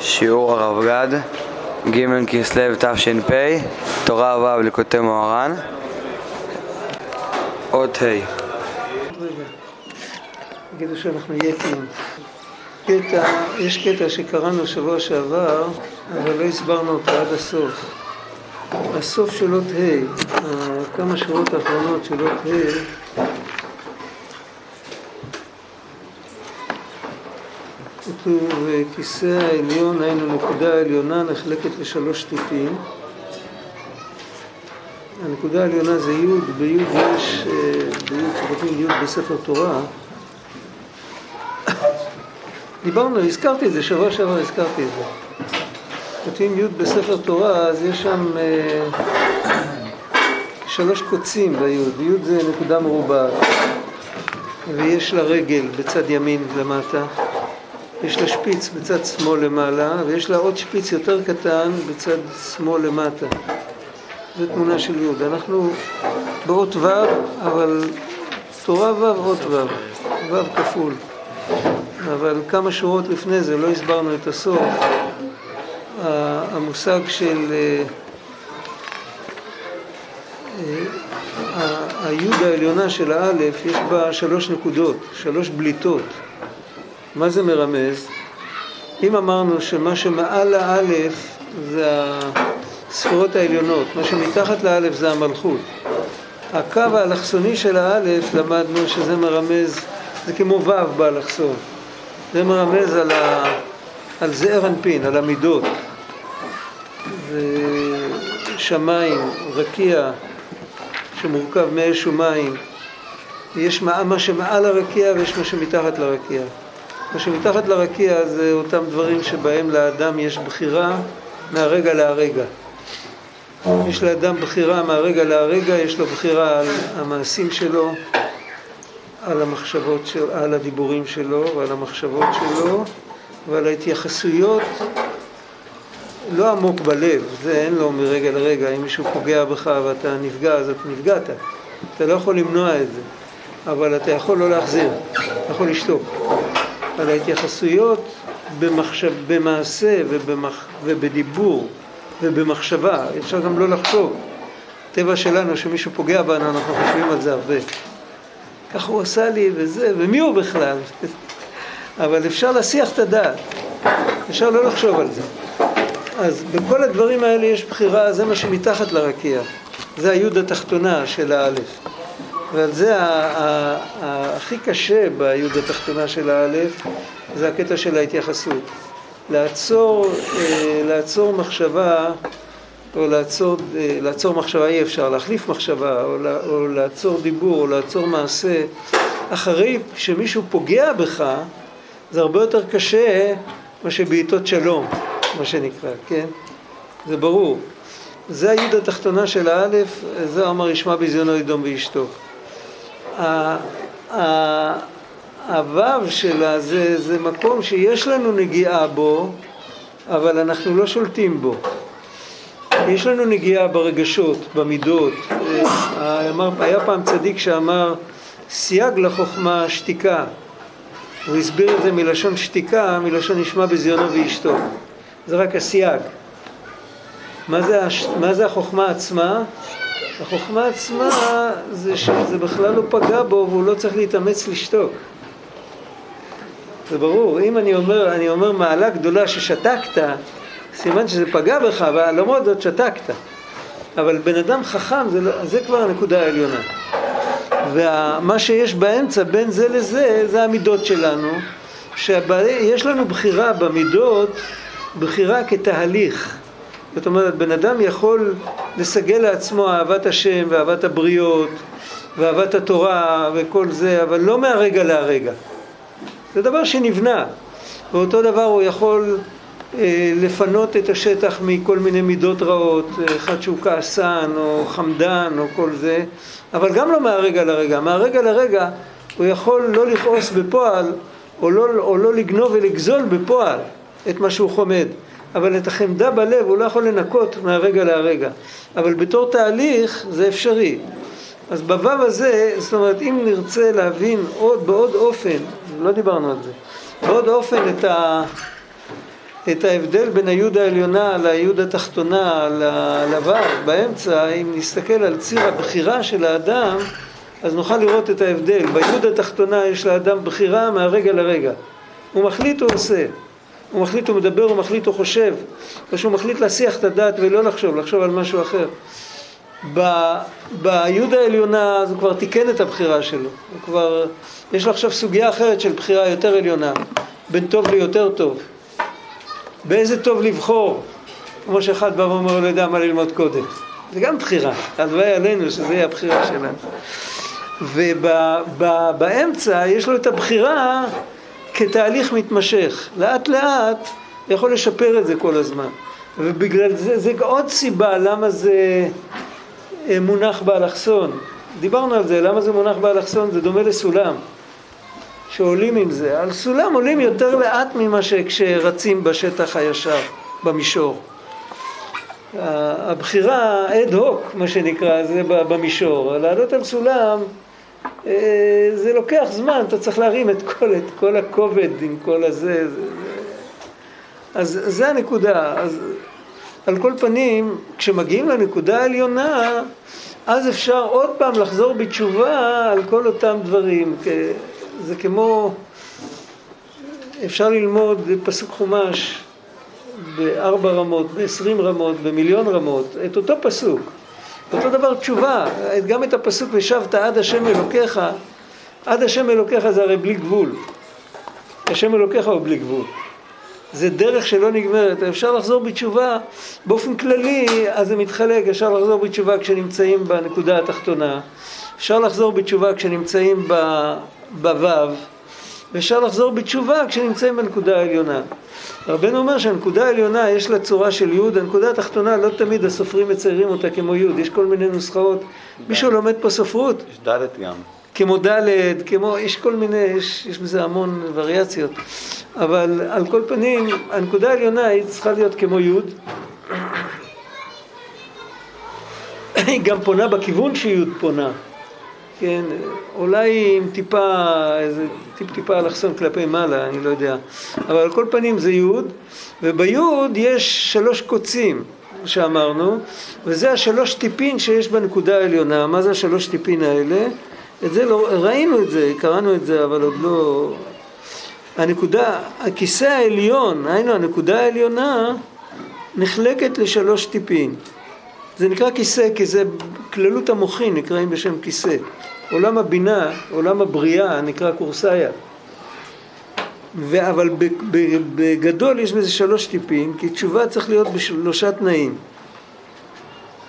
שיעור הרב גד, ג' כסלו תש"פ, תורה ו' לקוטי מוהר"ן, אות ה'. רגע, תגידו שאנחנו יקים. קטע, יש קטע שקראנו שבוע שעבר, אבל לא הסברנו אותו עד הסוף. הסוף של אות ה', כמה שורות האחרונות של אות ה', כתוב, כיסא העליון, היינו נקודה העליונה, נחלקת לשלוש טיפים. הנקודה העליונה זה י', בי' יש, בי' שכותבים י' בספר תורה. דיברנו, הזכרתי את זה, שבוע שעבר הזכרתי את זה. כותבים י' בספר תורה, אז יש שם אה, שלוש קוצים בי', י' זה נקודה מרובעת, ויש לה רגל בצד ימין למטה. יש לה שפיץ בצד שמאל למעלה, ויש לה עוד שפיץ יותר קטן בצד שמאל למטה. זו תמונה של י'. אנחנו באות ו', אבל תורה ו', אות ו', ו' כפול. אבל כמה שורות לפני זה, לא הסברנו את הסוף. המושג של אה, אה, היוד העליונה של האלף, יש בה שלוש נקודות, שלוש בליטות. מה זה מרמז? אם אמרנו שמה שמעל האלף זה הספירות העליונות, מה שמתחת לאלף זה המלכות. הקו האלכסוני של האלף, למדנו שזה מרמז, זה כמו ו' באלכסון. זה מרמז על, ה, על זעיר אנפין, על המידות. ושמיים, רקיע, שמורכב מאש ומים. יש מה שמעל הרקיע ויש מה שמתחת לרקיע. מה שמתחת לרקיע זה אותם דברים שבהם לאדם יש בחירה מהרגע להרגע. יש לאדם בחירה מהרגע להרגע, יש לו בחירה על המעשים שלו, על המחשבות, של, על הדיבורים שלו ועל המחשבות שלו ועל ההתייחסויות. לא עמוק בלב, זה אין לו מרגע לרגע, אם מישהו פוגע בך ואתה נפגע אז אתה נפגעת, אתה לא יכול למנוע את זה, אבל אתה יכול לא להחזיר, אתה יכול לשתוק. על ההתייחסויות במחשב, במעשה ובמח, ובדיבור ובמחשבה, אפשר גם לא לחשוב. טבע שלנו שמישהו פוגע בנו, אנחנו חושבים על זה הרבה. ככה הוא עשה לי וזה, ומי הוא בכלל? אבל אפשר להסיח את הדעת, אפשר לא לחשוב על זה. אז בכל הדברים האלה יש בחירה, זה מה שמתחת לרקיע. זה היוד התחתונה של האלף. ועל זה הכי קשה ביוד התחתונה של האלף, זה הקטע של ההתייחסות. לעצור, אה, לעצור מחשבה, או לעצור, אה, לעצור מחשבה אי אפשר, להחליף מחשבה, או, לעצור דיבור, או לעצור מעשה, אחרי שמישהו פוגע בך, זה הרבה יותר קשה מאשר בעיתות שלום, מה שנקרא, כן? זה ברור. זה היוד התחתונה של האלף, זה אמר ישמע בזיונו ידום וישתוק. הוו שלה זה, זה מקום שיש לנו נגיעה בו, אבל אנחנו לא שולטים בו. יש לנו נגיעה ברגשות, במידות. אמר, היה פעם צדיק שאמר, סייג לחוכמה שתיקה. הוא הסביר את זה מלשון שתיקה, מלשון ישמע בזיונו וישתוק. זה רק הסייג. מה זה, מה זה החוכמה עצמה? החוכמה עצמה זה שזה בכלל לא פגע בו והוא לא צריך להתאמץ לשתוק. זה ברור, אם אני אומר, אני אומר מעלה גדולה ששתקת, סימן שזה פגע בך, אבל למרות זאת שתקת. אבל בן אדם חכם זה, לא, זה כבר הנקודה העליונה. ומה שיש באמצע בין זה לזה, זה המידות שלנו, שיש לנו בחירה במידות, בחירה כתהליך. זאת אומרת, בן אדם יכול לסגל לעצמו אהבת השם ואהבת הבריות ואהבת התורה וכל זה, אבל לא מהרגע להרגע. זה דבר שנבנה. ואותו דבר הוא יכול אה, לפנות את השטח מכל מיני מידות רעות, אחד שהוא כעסן או חמדן או כל זה, אבל גם לא מהרגע לרגע. מהרגע לרגע הוא יכול לא לכעוס בפועל או לא, או לא לגנוב ולגזול בפועל את מה שהוא חומד. אבל את החמדה בלב הוא לא יכול לנקות מהרגע להרגע. אבל בתור תהליך זה אפשרי. אז בוו הזה, זאת אומרת, אם נרצה להבין עוד, בעוד אופן, לא דיברנו על זה, בעוד אופן את, ה, את ההבדל בין היוד העליונה ליוד התחתונה, לוו, באמצע, אם נסתכל על ציר הבחירה של האדם, אז נוכל לראות את ההבדל. ביוד התחתונה יש לאדם בחירה מהרגע לרגע. הוא מחליט, הוא עושה. הוא מחליט, הוא מדבר, הוא מחליט, הוא חושב. או שהוא מחליט להסיח את הדעת ולא לחשוב, לחשוב על משהו אחר. ביוד העליונה אז הוא כבר תיקן את הבחירה שלו. הוא כבר, יש לו עכשיו סוגיה אחרת של בחירה יותר עליונה, בין טוב ליותר טוב. באיזה טוב לבחור, כמו שאחד בא ואומר, לא יודע מה ללמוד קודם. זה גם בחירה, הלוואי עלינו שזה יהיה הבחירה שלנו. ובאמצע יש לו את הבחירה כתהליך מתמשך. לאט לאט יכול לשפר את זה כל הזמן. ובגלל זה, זה עוד סיבה למה זה אה, מונח באלכסון. דיברנו על זה, למה זה מונח באלכסון? זה דומה לסולם. שעולים עם זה. על סולם עולים יותר לאט ממה שכשרצים בשטח הישר, במישור. הבחירה אד הוק, מה שנקרא, זה במישור. לעלות על סולם זה לוקח זמן, אתה צריך להרים את כל, את כל הכובד עם כל הזה. אז זה הנקודה. אז על כל פנים, כשמגיעים לנקודה העליונה, אז אפשר עוד פעם לחזור בתשובה על כל אותם דברים. זה כמו, אפשר ללמוד פסוק חומש בארבע רמות, בעשרים רמות, במיליון רמות, את אותו פסוק. אותו דבר תשובה, גם את הפסוק ושבת עד השם אלוקיך, עד השם אלוקיך זה הרי בלי גבול. השם אלוקיך הוא בלי גבול. זה דרך שלא נגמרת, אפשר לחזור בתשובה באופן כללי, אז זה מתחלק, אפשר לחזור בתשובה כשנמצאים בנקודה התחתונה, אפשר לחזור בתשובה כשנמצאים בוו, ואפשר לחזור בתשובה כשנמצאים בנקודה העליונה. רבנו אומר שהנקודה העליונה יש לה צורה של יוד, הנקודה התחתונה לא תמיד הסופרים מציירים אותה כמו יוד, יש כל מיני נוסחאות. מישהו לומד פה ספרות? יש דלת גם. כמו דלת, כמו, יש כל מיני, יש, יש בזה המון וריאציות. אבל על כל פנים, הנקודה העליונה היא צריכה להיות כמו יוד. היא גם פונה בכיוון שיוד פונה. כן, אולי עם טיפה, איזה טיפ טיפה אלכסון כלפי מעלה, אני לא יודע. אבל על כל פנים זה יוד, וביוד יש שלוש קוצים שאמרנו, וזה השלוש טיפין שיש בנקודה העליונה. מה זה השלוש טיפין האלה? את זה לא, ראינו את זה, קראנו את זה, אבל עוד לא... הנקודה, הכיסא העליון, היינו הנקודה העליונה, נחלקת לשלוש טיפין. זה נקרא כיסא כי זה כללות המוחין נקראים בשם כיסא. עולם הבינה, עולם הבריאה נקרא קורסאיה. אבל בגדול יש בזה שלוש טיפים, כי תשובה צריך להיות בשלושה תנאים.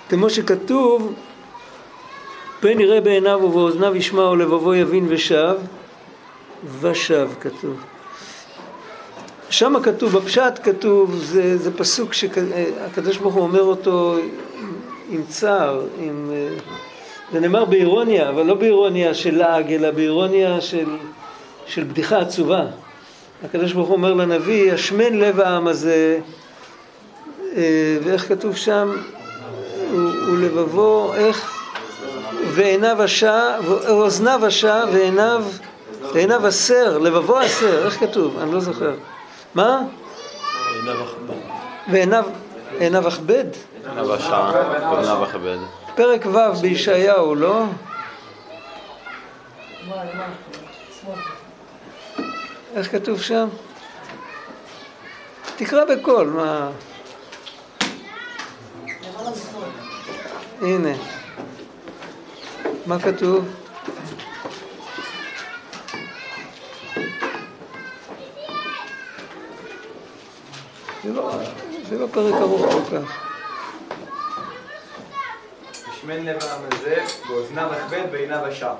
כמו שכתוב, פן יראה בעיניו ובאוזניו ישמע ולבבו יבין ושב, ושב כתוב. שם כתוב, בפשט כתוב, זה, זה פסוק שהקדוש ברוך הוא אומר אותו עם צער, עם... זה נאמר באירוניה, אבל לא באירוניה של לעג, אלא באירוניה של, של בדיחה עצובה. הקדוש ברוך הוא אומר לנביא, השמן לב העם הזה, אה, ואיך כתוב שם? ולבבו, איך? ועיניו אשה, ואוזניו אשה, ועיניו, ועיניו אסר, לבבו אסר, איך כתוב? אני לא זוכר. מה? ועיניו, עיניו אכבד? עיניו אשה, ועיניו אכבד. פרק ו' בישעיהו, לא? איך כתוב שם? תקרא בקול, מה... הנה. מה כתוב? זה לא, לא פרק ארוך כל כך. שמן לב הזה, ואוזניו אכבד ועיניו אשה.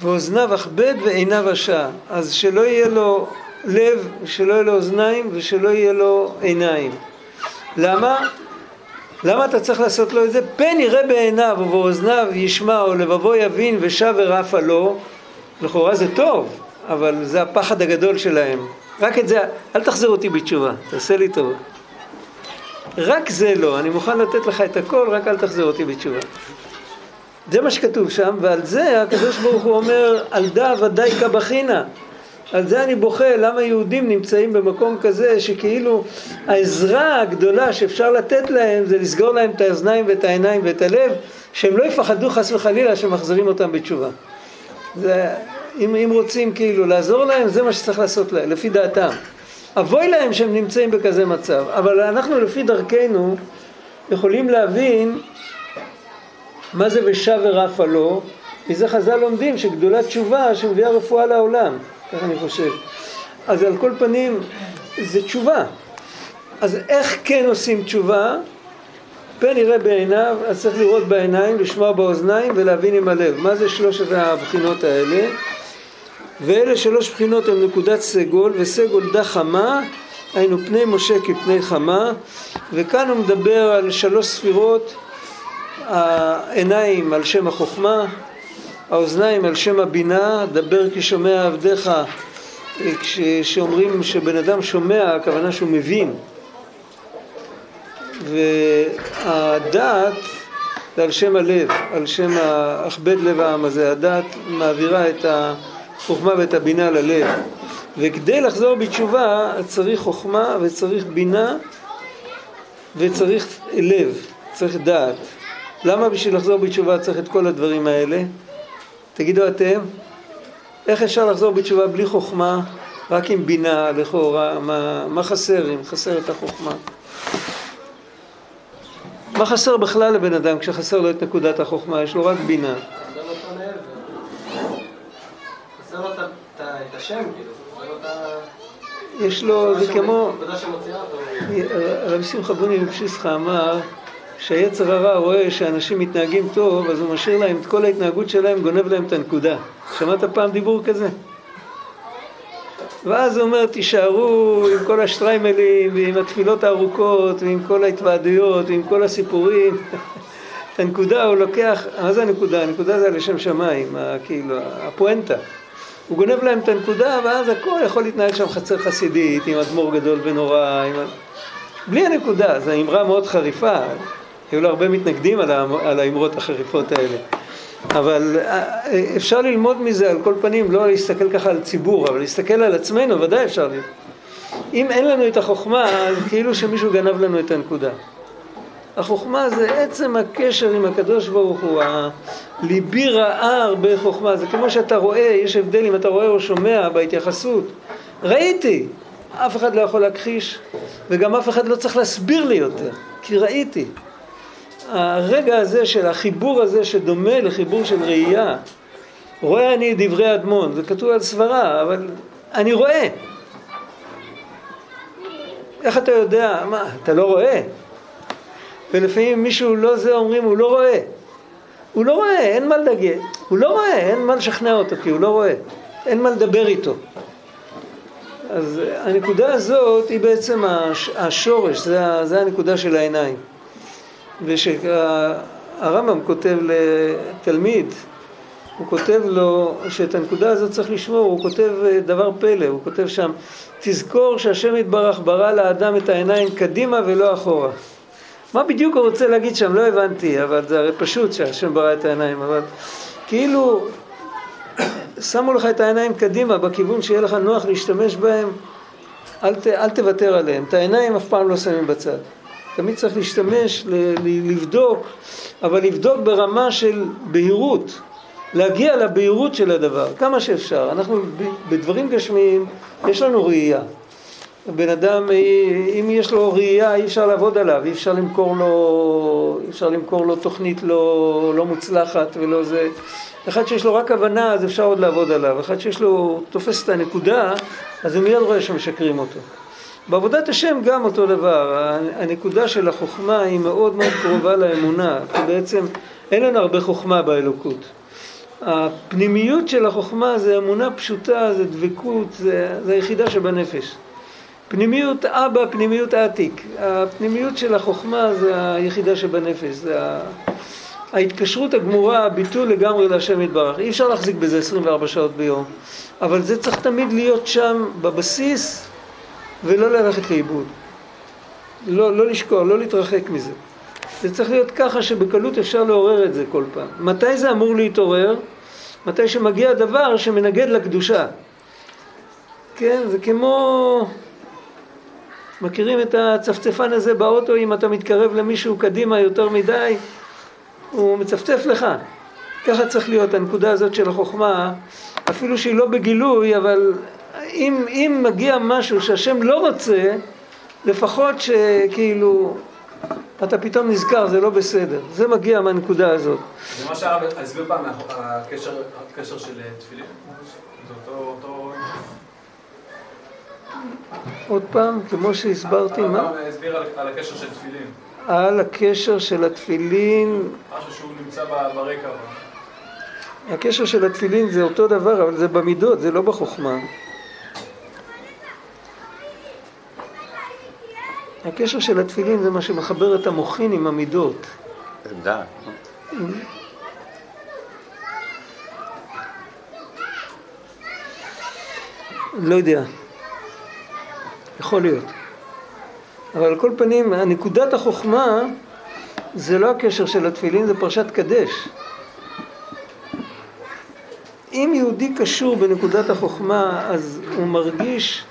ואוזניו אכבד ועיניו אשה. אז שלא יהיה לו לב, שלא יהיה לו אוזניים ושלא יהיה לו עיניים. למה? למה אתה צריך לעשות לו את זה? פן יראה בעיניו ובאוזניו ישמע או לבבו יבין ושב ורפה לו. לכאורה זה טוב, אבל זה הפחד הגדול שלהם. רק את זה, אל תחזיר אותי בתשובה, תעשה לי טוב. רק זה לא, אני מוכן לתת לך את הכל, רק אל תחזיר אותי בתשובה. זה מה שכתוב שם, ועל זה הקדוש ברוך הוא אומר, על דא ודאי קבחינה, על זה אני בוכה, למה יהודים נמצאים במקום כזה שכאילו העזרה הגדולה שאפשר לתת להם זה לסגור להם את האוזניים ואת העיניים ואת הלב, שהם לא יפחדו חס וחלילה שמחזירים אותם בתשובה. זה, אם, אם רוצים כאילו לעזור להם, זה מה שצריך לעשות להם, לפי דעתם. אבוי להם שהם נמצאים בכזה מצב, אבל אנחנו לפי דרכנו יכולים להבין מה זה ושב ורפה לו, מזה חז"ל לומדים שגדולת תשובה שמביאה רפואה לעולם, ככה אני חושב. אז על כל פנים זה תשובה. אז איך כן עושים תשובה? פן יראה בעיניו, אז צריך לראות בעיניים, לשמוע באוזניים ולהבין עם הלב. מה זה שלושת הבחינות האלה? ואלה שלוש בחינות הן נקודת סגול, וסגול דה חמה, היינו פני משה כפני חמה, וכאן הוא מדבר על שלוש ספירות, העיניים על שם החוכמה, האוזניים על שם הבינה, דבר כי שומע עבדיך, כשאומרים שבן אדם שומע, הכוונה שהוא מבין. והדעת זה על שם הלב, על שם הכבד לב העם הזה, הדעת מעבירה את החוכמה ואת הבינה ללב. וכדי לחזור בתשובה צריך חוכמה וצריך בינה וצריך לב, צריך דעת. למה בשביל לחזור בתשובה צריך את כל הדברים האלה? תגידו אתם, איך אפשר לחזור בתשובה בלי חוכמה, רק עם בינה לכאורה? מה, מה חסר אם חסר את החוכמה? מה חסר בכלל לבן אדם כשחסר לו את נקודת החוכמה? יש לו רק בינה. יש לו, זה כמו... רבי שמחה בוני מפשיסחה אמר שהיצר הרע רואה שאנשים מתנהגים טוב, אז הוא משאיר להם את כל ההתנהגות שלהם, גונב להם את הנקודה. שמעת פעם דיבור כזה? ואז הוא אומר, תישארו עם כל השטריימלים ועם התפילות הארוכות ועם כל ההתוועדויות ועם כל הסיפורים. את הנקודה הוא לוקח, מה זה הנקודה? הנקודה זה לשם שמיים, כאילו, הפואנטה. הוא גונב להם את הנקודה ואז הכל יכול להתנהל שם חצר חסידית עם אדמו"ר גדול ונורא, עם... בלי הנקודה, זו אמרה מאוד חריפה, היו לו הרבה מתנגדים על האמרות החריפות האלה. אבל אה, אפשר ללמוד מזה על כל פנים, לא להסתכל ככה על ציבור, אבל להסתכל על עצמנו, ודאי אפשר ללמוד. אם אין לנו את החוכמה, אז כאילו שמישהו גנב לנו את הנקודה. החוכמה זה עצם הקשר עם הקדוש ברוך הוא, ליבי ראה הרבה חוכמה, זה כמו שאתה רואה, יש הבדל אם אתה רואה או שומע בהתייחסות. ראיתי, אף אחד לא יכול להכחיש, וגם אף אחד לא צריך להסביר לי יותר, כי ראיתי. הרגע הזה של החיבור הזה שדומה לחיבור של ראייה, רואה אני דברי אדמון, זה כתוב על סברה, אבל אני רואה. איך אתה יודע? מה, אתה לא רואה? ולפעמים מישהו לא זה אומרים, הוא לא רואה. הוא לא רואה, אין מה לדגל. הוא לא רואה, אין מה לשכנע אותו, כי הוא לא רואה. אין מה לדבר איתו. אז הנקודה הזאת היא בעצם השורש, זה הנקודה של העיניים. ושהרמב"ם כותב לתלמיד, הוא כותב לו שאת הנקודה הזאת צריך לשמור, הוא כותב דבר פלא, הוא כותב שם, תזכור שהשם יתברך ברא לאדם את העיניים קדימה ולא אחורה. מה בדיוק הוא רוצה להגיד שם? לא הבנתי, אבל זה הרי פשוט שהשם ברא את העיניים, אבל כאילו שמו לך את העיניים קדימה בכיוון שיהיה לך נוח להשתמש בהם, אל, ת, אל תוותר עליהם. את העיניים אף פעם לא שמים בצד. תמיד צריך להשתמש, לבדוק, אבל לבדוק ברמה של בהירות, להגיע לבהירות של הדבר, כמה שאפשר. אנחנו בדברים גשמיים, יש לנו ראייה. בן אדם, אם יש לו ראייה, אי אפשר לעבוד עליו, אי אפשר למכור לו, אפשר למכור לו תוכנית לא, לא מוצלחת ולא זה. אחד שיש לו רק הבנה, אז אפשר עוד לעבוד עליו. אחד שיש לו, תופס את הנקודה, אז הוא מיד רואה שמשקרים אותו. בעבודת השם גם אותו דבר, הנקודה של החוכמה היא מאוד מאוד קרובה לאמונה, כי בעצם אין לנו הרבה חוכמה באלוקות. הפנימיות של החוכמה זה אמונה פשוטה, זה דבקות, זה, זה היחידה שבנפש. פנימיות אבא, פנימיות עתיק. הפנימיות של החוכמה זה היחידה שבנפש, זה ההתקשרות הגמורה, הביטול לגמרי להשם יתברך. אי אפשר להחזיק בזה 24 שעות ביום, אבל זה צריך תמיד להיות שם בבסיס ולא ללכת לאיבוד. לא, לא לשקוע, לא להתרחק מזה. זה צריך להיות ככה שבקלות אפשר לעורר את זה כל פעם. מתי זה אמור להתעורר? מתי שמגיע דבר שמנגד לקדושה. כן, זה כמו... מכירים את הצפצפן הזה באוטו, אם אתה מתקרב למישהו קדימה יותר מדי, הוא מצפצף לך. ככה צריך להיות הנקודה הזאת של החוכמה, אפילו שהיא לא בגילוי, אבל אם, אם מגיע משהו שהשם לא רוצה, לפחות שכאילו אתה פתאום נזכר, זה לא בסדר. זה מגיע מהנקודה הזאת. זה מה שהרב הסביר פעם, הקשר, הקשר של תפילין? זה אותו. עוד פעם, כמו שהסברתי, הרב מה? פעם הסביר על, על הקשר של תפילין. על הקשר של התפילין, משהו שהוא נמצא ברקע. הקשר של התפילין זה אותו דבר, אבל זה במידות, זה לא בחוכמה. הקשר של התפילין זה מה שמחבר את המוחין עם המידות. דעת. לא יודע. יכול להיות. אבל על כל פנים, נקודת החוכמה זה לא הקשר של התפילין, זה פרשת קדש. אם יהודי קשור בנקודת החוכמה, אז הוא מרגיש...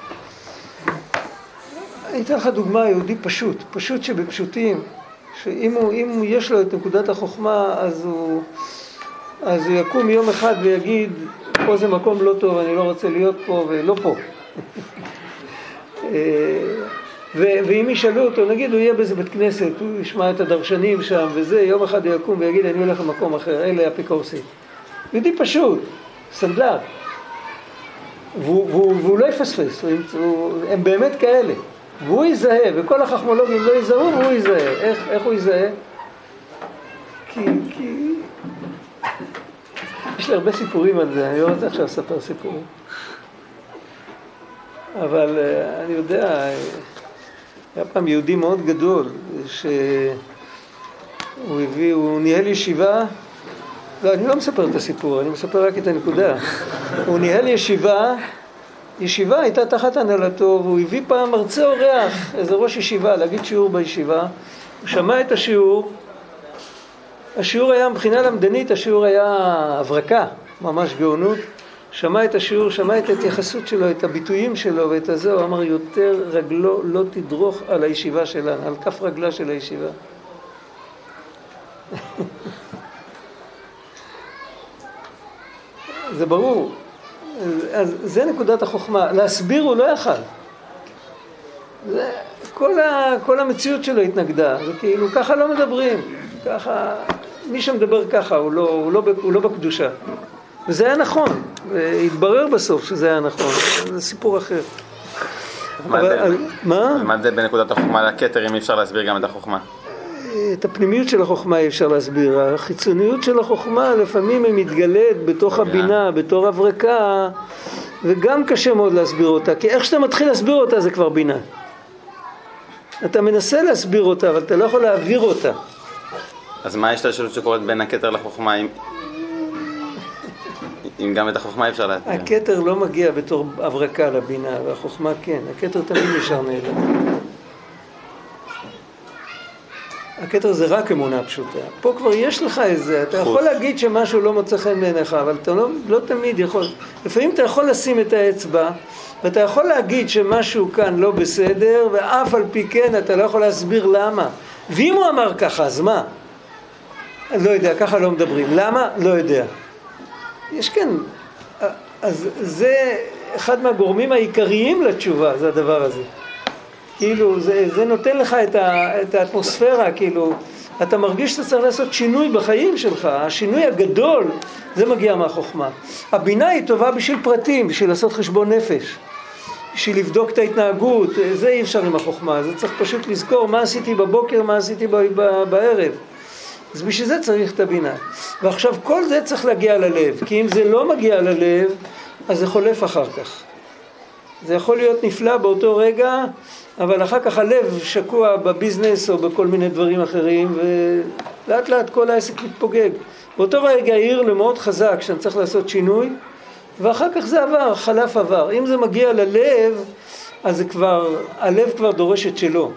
אני אתן לך דוגמה, יהודי פשוט, פשוט שבפשוטים, שאם הוא, אם יש לו את נקודת החוכמה, אז הוא, אז הוא יקום יום אחד ויגיד, פה זה מקום לא טוב, אני לא רוצה להיות פה ולא פה. אה, ו- ואם ישאלו אותו, נגיד הוא יהיה באיזה בית כנסת, הוא ישמע את הדרשנים שם וזה, יום אחד הוא יקום ויגיד אני הולך למקום אחר, אלה אפיקורסים. יהודי פשוט, סנדלר. והוא, והוא, והוא לא יפספס, הוא, הוא, הם באמת כאלה. והוא יזהה, וכל החכמולוגים לא יזהו והוא יזהה. איך, איך הוא יזהה? כי, כי... יש לי הרבה סיפורים על זה, אני לא רוצה עכשיו לספר סיפורים. אבל אה, אני יודע, היה פעם יהודי מאוד גדול, שהוא הביא, הוא ניהל ישיבה, לא, אני לא מספר את הסיפור, אני מספר רק את הנקודה. הוא ניהל ישיבה, ישיבה הייתה תחת הנהלתו, והוא הביא פעם מרצה אורח, איזה ראש ישיבה, להגיד שיעור בישיבה. הוא שמע את השיעור, השיעור היה מבחינה למדנית, השיעור היה הברקה, ממש גאונות. שמע את השיעור, שמע את ההתייחסות שלו, את הביטויים שלו ואת הזה, הוא אמר יותר רגלו לא תדרוך על הישיבה שלנו, על כף רגלה של הישיבה. זה ברור. אז זה נקודת החוכמה. להסביר הוא לא יכל. זה, כל, ה, כל המציאות שלו התנגדה. זה כאילו, ככה לא מדברים. ככה, מי שמדבר ככה הוא לא, הוא לא, הוא לא בקדושה. וזה היה נכון. והתברר בסוף שזה היה נכון. זה סיפור אחר. מה אבל- ההבדל? מה? מה זה בנקודת החוכמה לכתר אם אי אפשר להסביר גם את החוכמה? את הפנימיות של החוכמה אי אפשר להסביר. החיצוניות של החוכמה לפעמים היא מתגלית בתוך הבינה, בתור הברקה, וגם קשה מאוד להסביר אותה, כי איך שאתה מתחיל להסביר אותה זה כבר בינה. אתה מנסה להסביר אותה, אבל אתה לא יכול להעביר אותה. אז מה ההשתלשלות שקורית בין הכתר לחוכמה אם... אם גם את החוכמה אי אפשר להסביר? הכתר לא מגיע בתור הברקה לבינה, והחוכמה כן. הכתר תמיד נשאר נעלם. הכתר זה רק אמונה פשוטה. פה כבר יש לך איזה, אתה יכול להגיד שמשהו לא מוצא חן בעיניך, אבל אתה לא, לא תמיד יכול. לפעמים אתה יכול לשים את האצבע, ואתה יכול להגיד שמשהו כאן לא בסדר, ואף על פי כן אתה לא יכול להסביר למה. ואם הוא אמר ככה, אז מה? לא יודע, ככה לא מדברים. למה? לא יודע. יש כן, אז זה אחד מהגורמים העיקריים לתשובה, זה הדבר הזה. כאילו, זה, זה נותן לך את, ה, את האטמוספירה, כאילו, אתה מרגיש שאתה צריך לעשות שינוי בחיים שלך, השינוי הגדול, זה מגיע מהחוכמה. הבינה היא טובה בשביל פרטים, בשביל לעשות חשבון נפש, בשביל לבדוק את ההתנהגות, זה אי אפשר עם החוכמה, זה צריך פשוט לזכור מה עשיתי בבוקר, מה עשיתי בערב. אז בשביל זה צריך את הבינה. ועכשיו כל זה צריך להגיע ללב, כי אם זה לא מגיע ללב, אז זה חולף אחר כך. זה יכול להיות נפלא באותו רגע, אבל אחר כך הלב שקוע בביזנס או בכל מיני דברים אחרים, ולאט לאט כל העסק מתפוגג. באותו רגע העיר למאוד חזק שאני צריך לעשות שינוי, ואחר כך זה עבר, חלף עבר. אם זה מגיע ללב, אז זה כבר, הלב כבר דורש את שלו.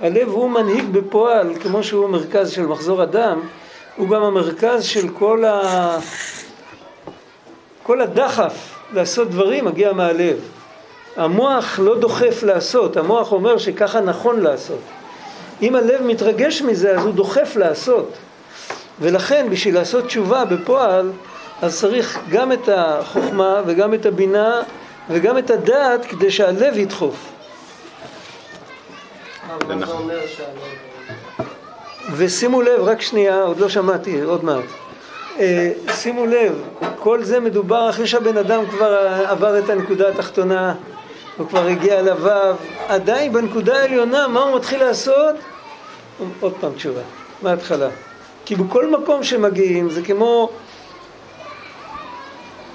הלב הוא מנהיג בפועל, כמו שהוא המרכז של מחזור הדם, הוא גם המרכז של כל, ה... כל הדחף לעשות דברים מגיע מהלב. המוח לא דוחף לעשות, המוח אומר שככה נכון לעשות. אם הלב מתרגש מזה, אז הוא דוחף לעשות. ולכן, בשביל לעשות תשובה בפועל, אז צריך גם את החוכמה וגם את הבינה וגם את הדעת כדי שהלב ידחוף. נכון. ושימו לב, רק שנייה, עוד לא שמעתי, עוד מעט. אה, שימו לב, כל זה מדובר אחרי שהבן אדם כבר עבר את הנקודה התחתונה, הוא כבר הגיע לוו, עדיין בנקודה העליונה, מה הוא מתחיל לעשות? עוד פעם תשובה, מההתחלה. כי בכל מקום שמגיעים זה כמו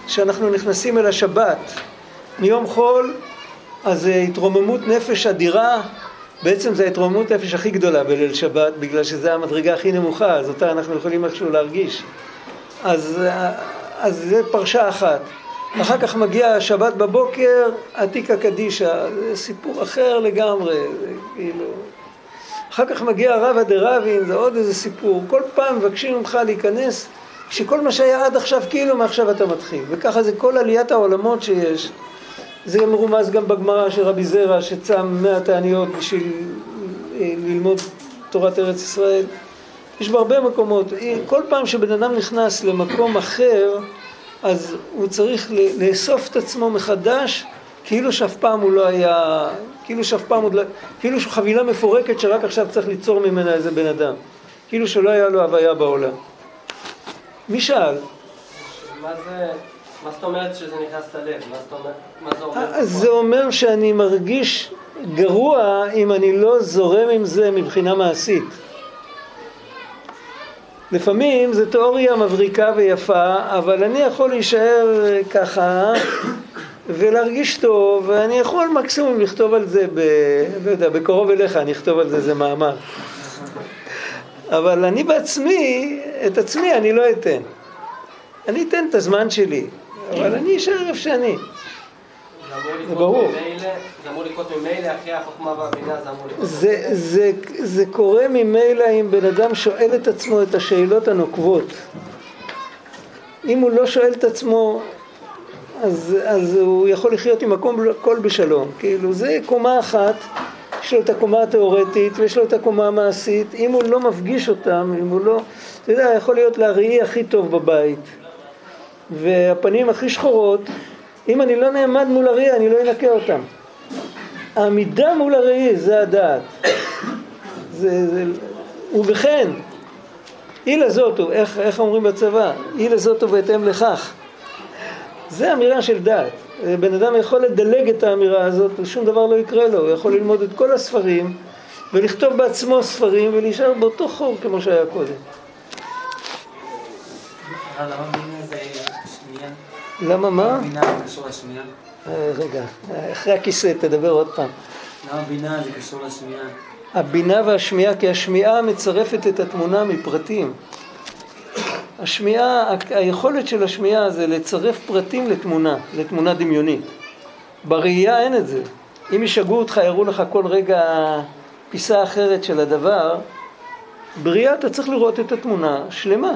שאנחנו נכנסים אל השבת מיום חול, אז התרוממות נפש אדירה, בעצם זו ההתרוממות נפש הכי גדולה בליל שבת, בגלל שזו המדרגה הכי נמוכה, אז אותה אנחנו יכולים איכשהו להרגיש. אז, אז זה פרשה אחת. אחר כך מגיע השבת בבוקר, עתיקה קדישא, זה סיפור אחר לגמרי, זה כאילו... אחר כך מגיע רבא דרבין, זה עוד איזה סיפור. כל פעם מבקשים ממך להיכנס, כשכל מה שהיה עד עכשיו, כאילו מעכשיו אתה מתחיל. וככה זה כל עליית העולמות שיש. זה מרומז גם בגמרא של רבי זרע, שצם מאה תעניות בשביל אה, ללמוד תורת ארץ ישראל. יש בהרבה מקומות. כל פעם שבן אדם נכנס למקום אחר, אז הוא צריך לאסוף את עצמו מחדש, כאילו שאף פעם הוא לא היה, כאילו שאף פעם עוד לא, כאילו שהוא חבילה מפורקת שרק עכשיו צריך ליצור ממנה איזה בן אדם. כאילו שלא היה לו הוויה בעולם. מי שאל? מה זה... מה זאת אומרת שזה נכנס ללב? מה זאת אומרת? מה זה אומר? אז זה אומר שאני מרגיש גרוע אם אני לא זורם עם זה מבחינה מעשית. לפעמים זו תיאוריה מבריקה ויפה, אבל אני יכול להישאר ככה ולהרגיש טוב, ואני יכול מקסימום לכתוב על זה, ב, לא יודע, בקרוב אליך אני אכתוב על זה איזה מאמר. אבל אני בעצמי, את עצמי אני לא אתן. אני אתן את הזמן שלי, אבל אני אשאר איפה שאני. זה ברור. זה זה. זה, קורה ממילא אם בן אדם שואל את עצמו את השאלות הנוקבות. אם הוא לא שואל את עצמו, אז, אז הוא יכול לחיות עם הכל בשלום. כאילו, זה קומה אחת, יש לו את הקומה התיאורטית ויש לו את הקומה המעשית. אם הוא לא מפגיש אותם, אם הוא לא... אתה יודע, יכול להיות להראי הכי טוב בבית, והפנים הכי שחורות, אם אני לא נעמד מול הראי, אני לא אנקה אותם. העמידה מול הראי זה הדעת. זה, זה, ובכן, אי לזאתו, איך, איך אומרים בצבא? אי לזאתו בהתאם לכך. זה אמירה של דעת. בן אדם יכול לדלג את האמירה הזאת ושום דבר לא יקרה לו. הוא יכול ללמוד את כל הספרים ולכתוב בעצמו ספרים ולהישאר באותו חור כמו שהיה קודם. למה מה? אה, רגע, אחרי הכיסא תדבר עוד פעם. למה בינה זה קשור לשנייה? הבינה והשמיעה, כי השמיעה מצרפת את התמונה מפרטים. השמיעה, היכולת של השמיעה זה לצרף פרטים לתמונה, לתמונה דמיונית. בראייה אין את זה. אם ישגעו אותך, יראו לך כל רגע פיסה אחרת של הדבר, בראייה אתה צריך לראות את התמונה שלמה.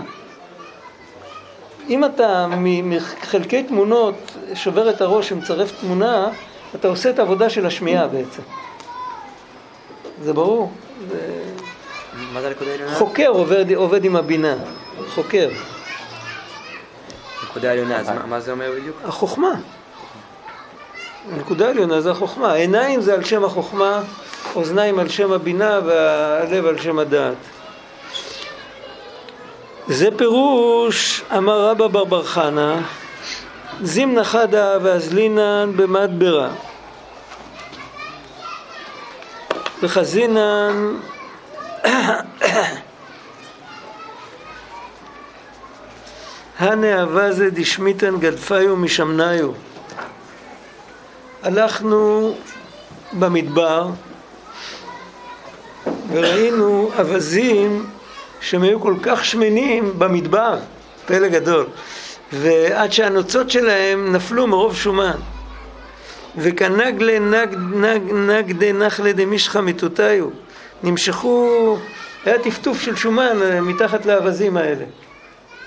אם אתה מחלקי תמונות שובר את הראש ומצרף תמונה, אתה עושה את העבודה של השמיעה בעצם. זה ברור. זה... מה זה הנקודה העליונה? חוקר עובד, עובד עם הבינה, חוקר. נקודה העליונה, אז מה- מה זה אומר בדיוק? החוכמה. הנקודה העליונה זה החוכמה. עיניים זה על שם החוכמה, אוזניים על שם הבינה והלב על שם הדעת. זה פירוש, אמר רבא בר בר חנה, זימנה חדה ואזלינן במדברה. וחזינן הנה אבזה דשמיתן גדפיו משמניו. הלכנו במדבר וראינו אווזים שהם היו כל כך שמנים במדבר, פלא גדול, ועד שהנוצות שלהם נפלו מרוב שומן. וכנגלה נג, נג, נגדה נחלה דמישחא מיתותיו, נמשכו, היה טפטוף של שומן אה, מתחת לאווזים האלה.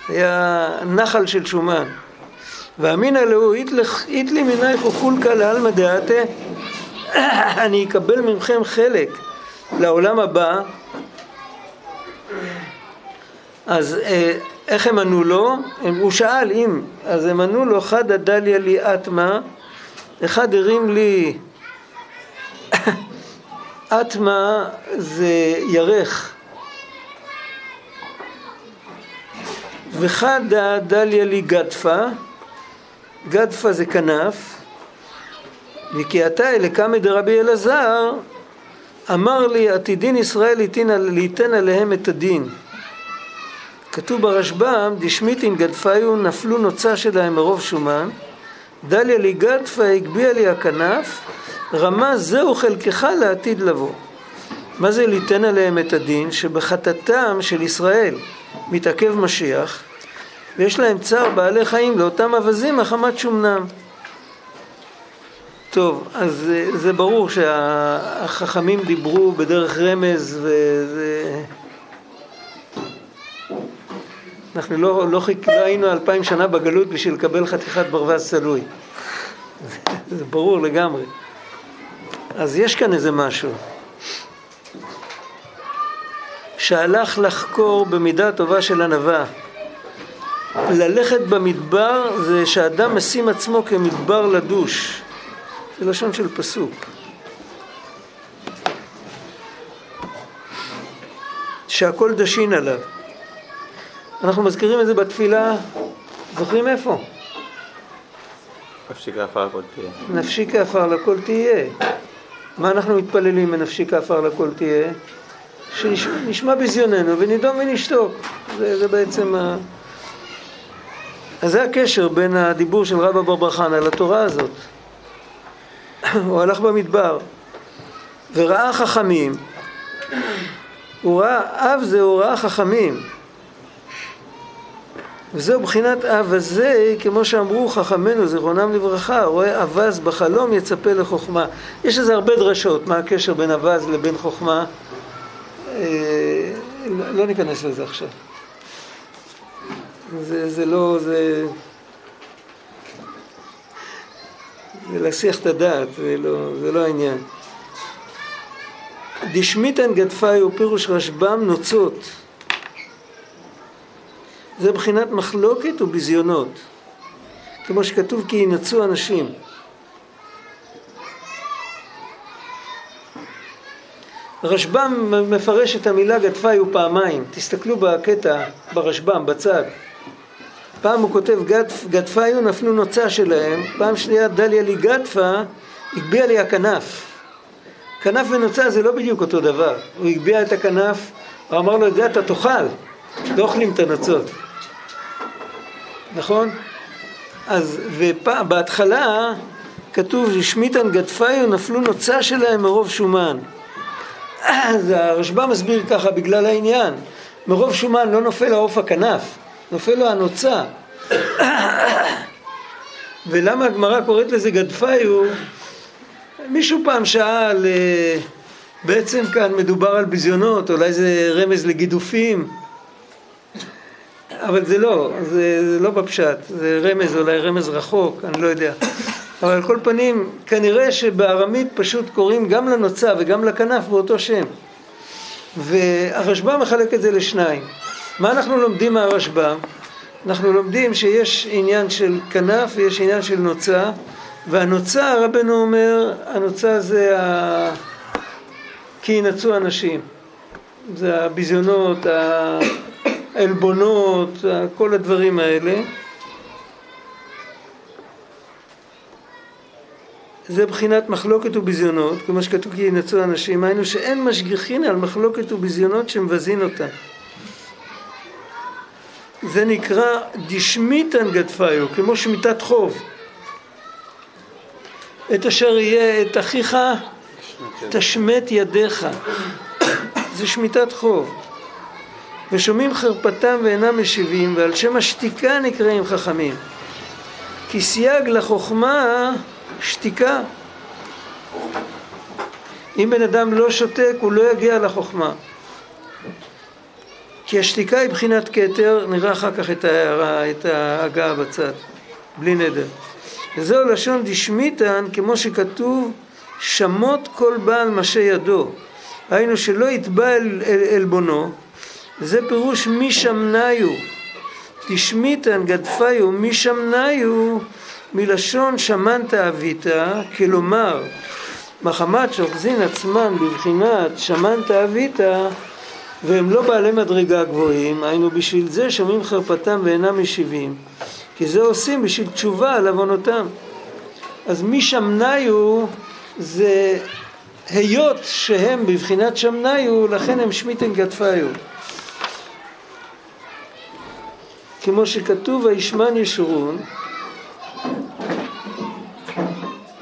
היה נחל של שומן. ואמינא לו איתלי מנייך וכולקא לעלמא דעתה אני אקבל מכם חלק לעולם הבא אז אה, איך הם ענו לו? הוא שאל אם, אז הם ענו לו חדא דליה לי אטמה אחד הרים לי. אטמה זה ירך. וחדא דליה לי גדפה. גדפה זה כנף. וכי אתה אלה קמא דרבי אלעזר אמר לי עתידין ישראל ליתן עליהם את הדין כתוב ברשב"ם דשמיטין גדפיו נפלו נוצה שלהם מרוב שומן דליה לי גדפה הגביה לי הכנף רמה זהו חלקך לעתיד לבוא מה זה ליתן עליהם את הדין? שבחטאתם של ישראל מתעכב משיח ויש להם צער בעלי חיים לאותם אווזים מחמת שומנם. טוב, אז זה ברור שהחכמים דיברו בדרך רמז וזה... אנחנו לא, לא, חיק, לא היינו אלפיים שנה בגלות בשביל לקבל חתיכת ברווז צלוי. זה ברור לגמרי. אז יש כאן איזה משהו. שהלך לחקור במידה טובה של ענווה. ללכת במדבר זה שאדם משים עצמו כמדבר לדוש. זה לשון של פסוק. שהכל דשין עליו. אנחנו מזכירים את זה בתפילה, זוכרים איפה? נפשי כעפר לכל תהיה. נפשי כעפר לכל תהיה. מה אנחנו מתפללים בנפשי כעפר לכל תהיה? שנשמע ביזיוננו ונידום ונשתוק. זה, זה בעצם ה... אז זה הקשר בין הדיבור של רבא בר בר חנא לתורה הזאת. הוא הלך במדבר וראה חכמים, הוא ראה, אב זה הוא ראה חכמים. וזהו בחינת אב הזה, כמו שאמרו חכמינו, זיכרונם לברכה, רואה אווז בחלום יצפה לחוכמה. יש לזה הרבה דרשות, מה הקשר בין אווז לבין חוכמה. אה, לא, לא ניכנס לזה עכשיו. זה, זה לא, זה... זה להסיח את הדעת, זה לא, זה לא העניין. דשמיתן גדפיו פירוש רשב"ם נוצות. זה מבחינת מחלוקת וביזיונות. כמו שכתוב כי ינצו אנשים. רשב"ם מפרש את המילה גדפיו פעמיים, תסתכלו בקטע ברשב"ם בצד. פעם הוא כותב גדפ, גדפיו נפלו נוצה שלהם, פעם שנייה דליה לי גדפה, הגביה לי הכנף. כנף ונוצה זה לא בדיוק אותו דבר, הוא הגביה את הכנף, הוא אמר לו את זה אתה תאכל, לא אוכלים את הנוצות, נכון? אז בהתחלה כתוב רשמיתן גדפיו נפלו נוצה שלהם מרוב שומן אז הרשב"א מסביר ככה בגלל העניין מרוב שומן לא נופל העוף הכנף נופל לו הנוצה. ולמה הגמרא קוראת לזה גדפיו? מישהו פעם שאל, אה, בעצם כאן מדובר על ביזיונות, אולי זה רמז לגידופים, אבל זה לא, זה, זה לא בפשט, זה רמז, אולי רמז רחוק, אני לא יודע. אבל על כל פנים, כנראה שבארמית פשוט קוראים גם לנוצה וגם לכנף באותו שם. והרשב"א מחלק את זה לשניים. מה אנחנו לומדים מהרשב"ם? אנחנו לומדים שיש עניין של כנף ויש עניין של נוצה, והנוצה, רבנו אומר, הנוצה זה ה... כי ינצו אנשים. זה הביזיונות, העלבונות, כל הדברים האלה. זה בחינת מחלוקת וביזיונות, כמו שכתוב כי ינצו אנשים, היינו שאין משגיחין על מחלוקת וביזיונות שמבזין אותה. זה נקרא דשמיתן גדפיו, כמו שמיטת חוב. את אשר יהיה את אחיך תשמט ידיך. זה שמיטת חוב. ושומעים חרפתם ואינם משיבים, ועל שם השתיקה נקראים חכמים. כי סייג לחוכמה שתיקה. אם בן אדם לא שותק, הוא לא יגיע לחוכמה. כי השתיקה היא בחינת כתר, נראה אחר כך את ההערה, את ההגה בצד. בלי נדר. וזהו לשון דשמיתן, כמו שכתוב, שמות כל בעל משה ידו. היינו שלא יתבע אל, אל, עלבונו, וזה פירוש מי שמניו. דשמיתן גדפיו מי שמניו מלשון שמנת אבית, כלומר מחמת שאוחזין עצמם בבחינת שמנת אבית והם לא בעלי מדרגה גבוהים, היינו בשביל זה שומעים חרפתם ואינם משיבים, כי זה עושים בשביל תשובה על עוונותם. אז מי שמניו זה היות שהם בבחינת שמניו, לכן הם שמיטן גדפיו. כמו שכתוב וישמן ישורון,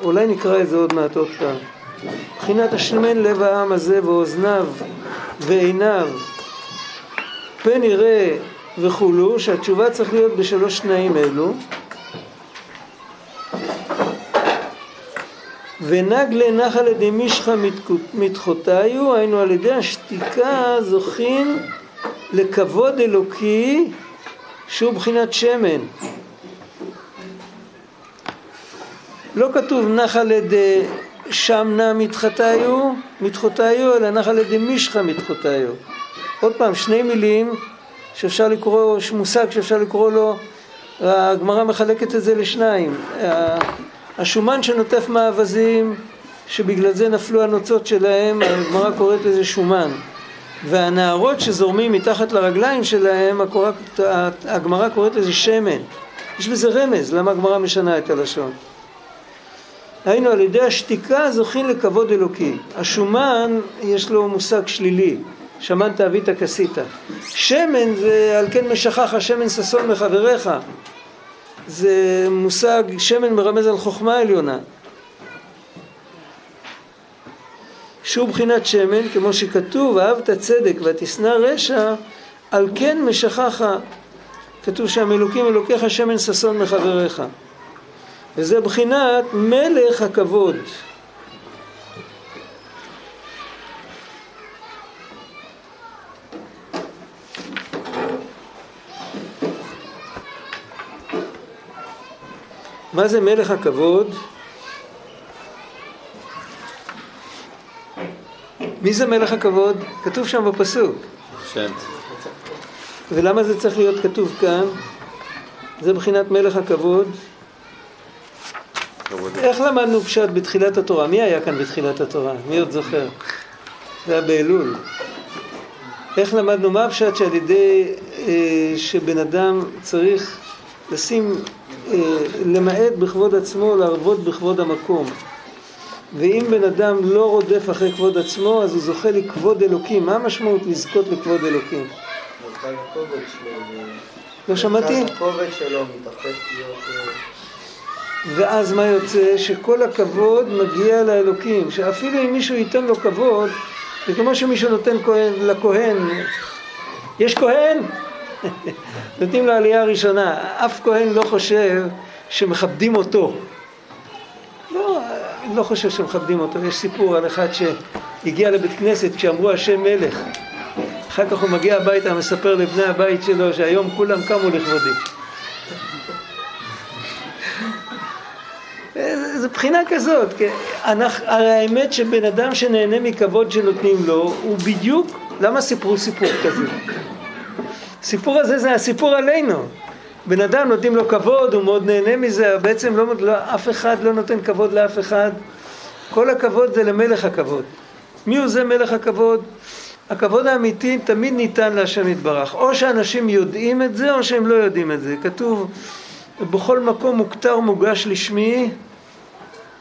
אולי נקרא את זה עוד מעט עוד פעם. מבחינת השמן לב העם הזה ואוזניו ועיניו, פן יראה וכולו, שהתשובה צריך להיות בשלוש תנאים אלו. ונגלה נחל ידי מישחא מתחותיו, היינו על ידי השתיקה זוכים לכבוד אלוקי שהוא בחינת שמן. לא כתוב נחל ידי שמנה מתחתיו, מתחותיו, אלא נחל ידי מישחא מתחותיו. עוד פעם, שני מילים שאפשר לקרוא, מושג שאפשר לקרוא לו, הגמרא מחלקת את זה לשניים. השומן שנוטף מאווזים, שבגלל זה נפלו הנוצות שלהם, הגמרא קוראת לזה שומן. והנערות שזורמים מתחת לרגליים שלהם, הגמרא קוראת לזה שמן. יש בזה רמז, למה הגמרא משנה את הלשון. היינו על ידי השתיקה זוכים לכבוד אלוקי. השומן יש לו מושג שלילי, שמן תאווית כסית. שמן זה על כן משכח השמן ששון מחבריך. זה מושג, שמן מרמז על חוכמה עליונה. שהוא בחינת שמן, כמו שכתוב, אהבת צדק ותשנא רשע, על כן משכך. כתוב שם אלוקים אלוקיך שמן ששון מחבריך. וזה בחינת מלך הכבוד. מה זה מלך הכבוד? מי זה מלך הכבוד? כתוב שם בפסוק. שם. ולמה זה צריך להיות כתוב כאן? זה מבחינת מלך הכבוד. איך למדנו פשט בתחילת התורה? מי היה כאן בתחילת התורה? מי עוד זוכר? זה היה באלול. איך למדנו? מה הפשט שעל ידי אה, שבן אדם צריך לשים, אה, למעט בכבוד עצמו, להרבות בכבוד המקום. ואם בן אדם לא רודף אחרי כבוד עצמו, אז הוא זוכה לכבוד אלוקים. מה המשמעות לזכות לכבוד אלוקים? לא שמעתי? הכובד שלו מתאפס להיות... אה, ואז מה יוצא? שכל הכבוד מגיע לאלוקים. שאפילו אם מישהו ייתן לו כבוד, זה כמו שמישהו נותן כהן, לכהן, יש כהן? נותנים לו עלייה ראשונה. אף כהן לא חושב שמכבדים אותו. לא, חושב שמכבדים אותו. יש סיפור על אחד שהגיע לבית כנסת כשאמרו השם מלך. אחר כך הוא מגיע הביתה ומספר לבני הבית שלו שהיום כולם קמו לכבודי. זה בחינה כזאת, אנחנו, הרי האמת שבן אדם שנהנה מכבוד שנותנים לו, הוא בדיוק, למה סיפרו סיפור כזה? הסיפור הזה זה הסיפור עלינו. בן אדם נותנים לו כבוד, הוא מאוד נהנה מזה, בעצם לא, לא, אף אחד לא נותן כבוד לאף אחד. כל הכבוד זה למלך הכבוד. מי הוא זה מלך הכבוד? הכבוד האמיתי תמיד ניתן להשם יתברך. או שאנשים יודעים את זה או שהם לא יודעים את זה. כתוב, בכל מקום מוכתר מוגש לשמי,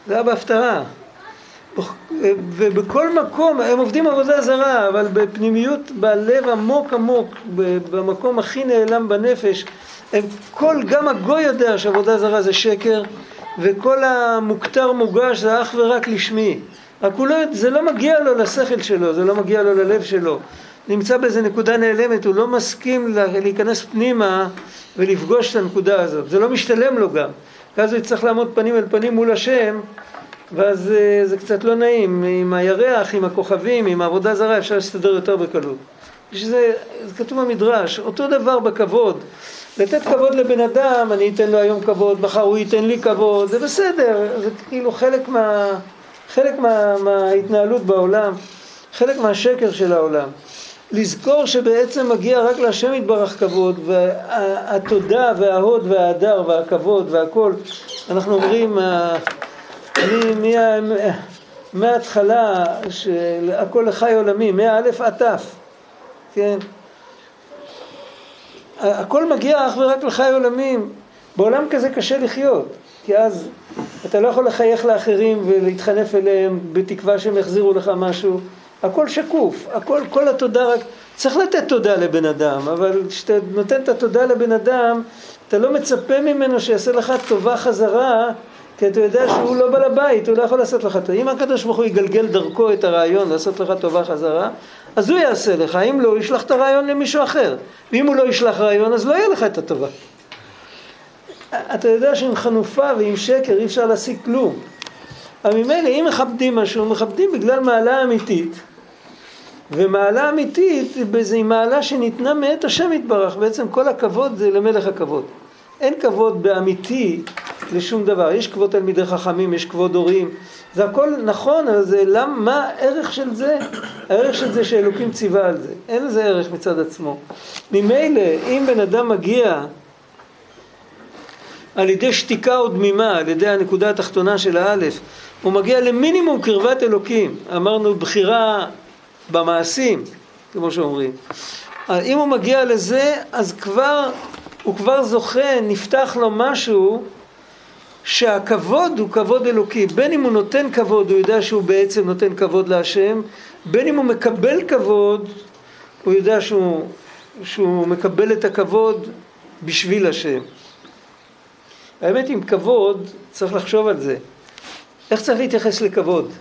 זה היה בהפטרה. ובכל מקום, הם עובדים עבודה זרה, אבל בפנימיות, בלב עמוק עמוק, במקום הכי נעלם בנפש, הם כל, גם הגוי יודע שעבודה זרה זה שקר, וכל המוכתר מוגש זה אך ורק לשמי. רק הוא לא, זה לא מגיע לו לשכל שלו, זה לא מגיע לו ללב שלו. נמצא באיזה נקודה נעלמת, הוא לא מסכים להיכנס פנימה ולפגוש את הנקודה הזאת. זה לא משתלם לו גם. ואז הוא יצטרך לעמוד פנים אל פנים מול השם, ואז אה, זה קצת לא נעים. עם הירח, עם הכוכבים, עם העבודה זרה, אפשר להסתדר יותר בקלות. שזה, זה כתוב במדרש, אותו דבר בכבוד. לתת כבוד לבן אדם, אני אתן לו היום כבוד, מחר הוא ייתן לי כבוד, זה בסדר, זה כאילו חלק, מה, חלק מה, מההתנהלות בעולם, חלק מהשקר של העולם. לזכור שבעצם מגיע רק להשם יתברך כבוד, והתודה וההוד וההדר והכבוד והכל, אנחנו אומרים, מההתחלה של הכל לחי עולמי, מאלף עד תף, כן? הכל מגיע אך ורק לחי עולמים. בעולם כזה קשה לחיות, כי אז אתה לא יכול לחייך לאחרים ולהתחנף אליהם בתקווה שהם יחזירו לך משהו. הכל שקוף, הכל, כל התודה רק... צריך לתת תודה לבן אדם, אבל כשאתה נותן את התודה לבן אדם, אתה לא מצפה ממנו שיעשה לך טובה חזרה, כי אתה יודע שהוא לא בעל הבית, הוא לא יכול לעשות לך טובה. אם הקדוש ברוך הוא יגלגל דרכו את הרעיון לעשות לך טובה חזרה, אז הוא יעשה לך, אם לא, הוא ישלח את הרעיון למישהו אחר. ואם הוא לא ישלח רעיון, אז לא יהיה לך את הטובה. אתה יודע שעם חנופה ועם שקר אי אפשר להשיג כלום. אבל ממילא אם מכבדים משהו, מכבדים בגלל מעלה אמיתית. ומעלה אמיתית זה מעלה שניתנה מאת השם יתברך, בעצם כל הכבוד זה למלך הכבוד. אין כבוד באמיתי לשום דבר, יש כבוד תלמידי חכמים, יש כבוד הורים, זה הכל נכון, אבל זה למ, מה הערך של זה? הערך של זה שאלוקים ציווה על זה, אין לזה ערך מצד עצמו. ממילא, אם בן אדם מגיע על ידי שתיקה או דמימה, על ידי הנקודה התחתונה של האלף, הוא מגיע למינימום קרבת אלוקים, אמרנו בחירה במעשים, כמו שאומרים. אם הוא מגיע לזה, אז כבר, הוא כבר זוכה, נפתח לו משהו שהכבוד הוא כבוד אלוקי. בין אם הוא נותן כבוד, הוא יודע שהוא בעצם נותן כבוד להשם, בין אם הוא מקבל כבוד, הוא יודע שהוא, שהוא מקבל את הכבוד בשביל השם. האמת עם כבוד, צריך לחשוב על זה. איך צריך להתייחס לכבוד?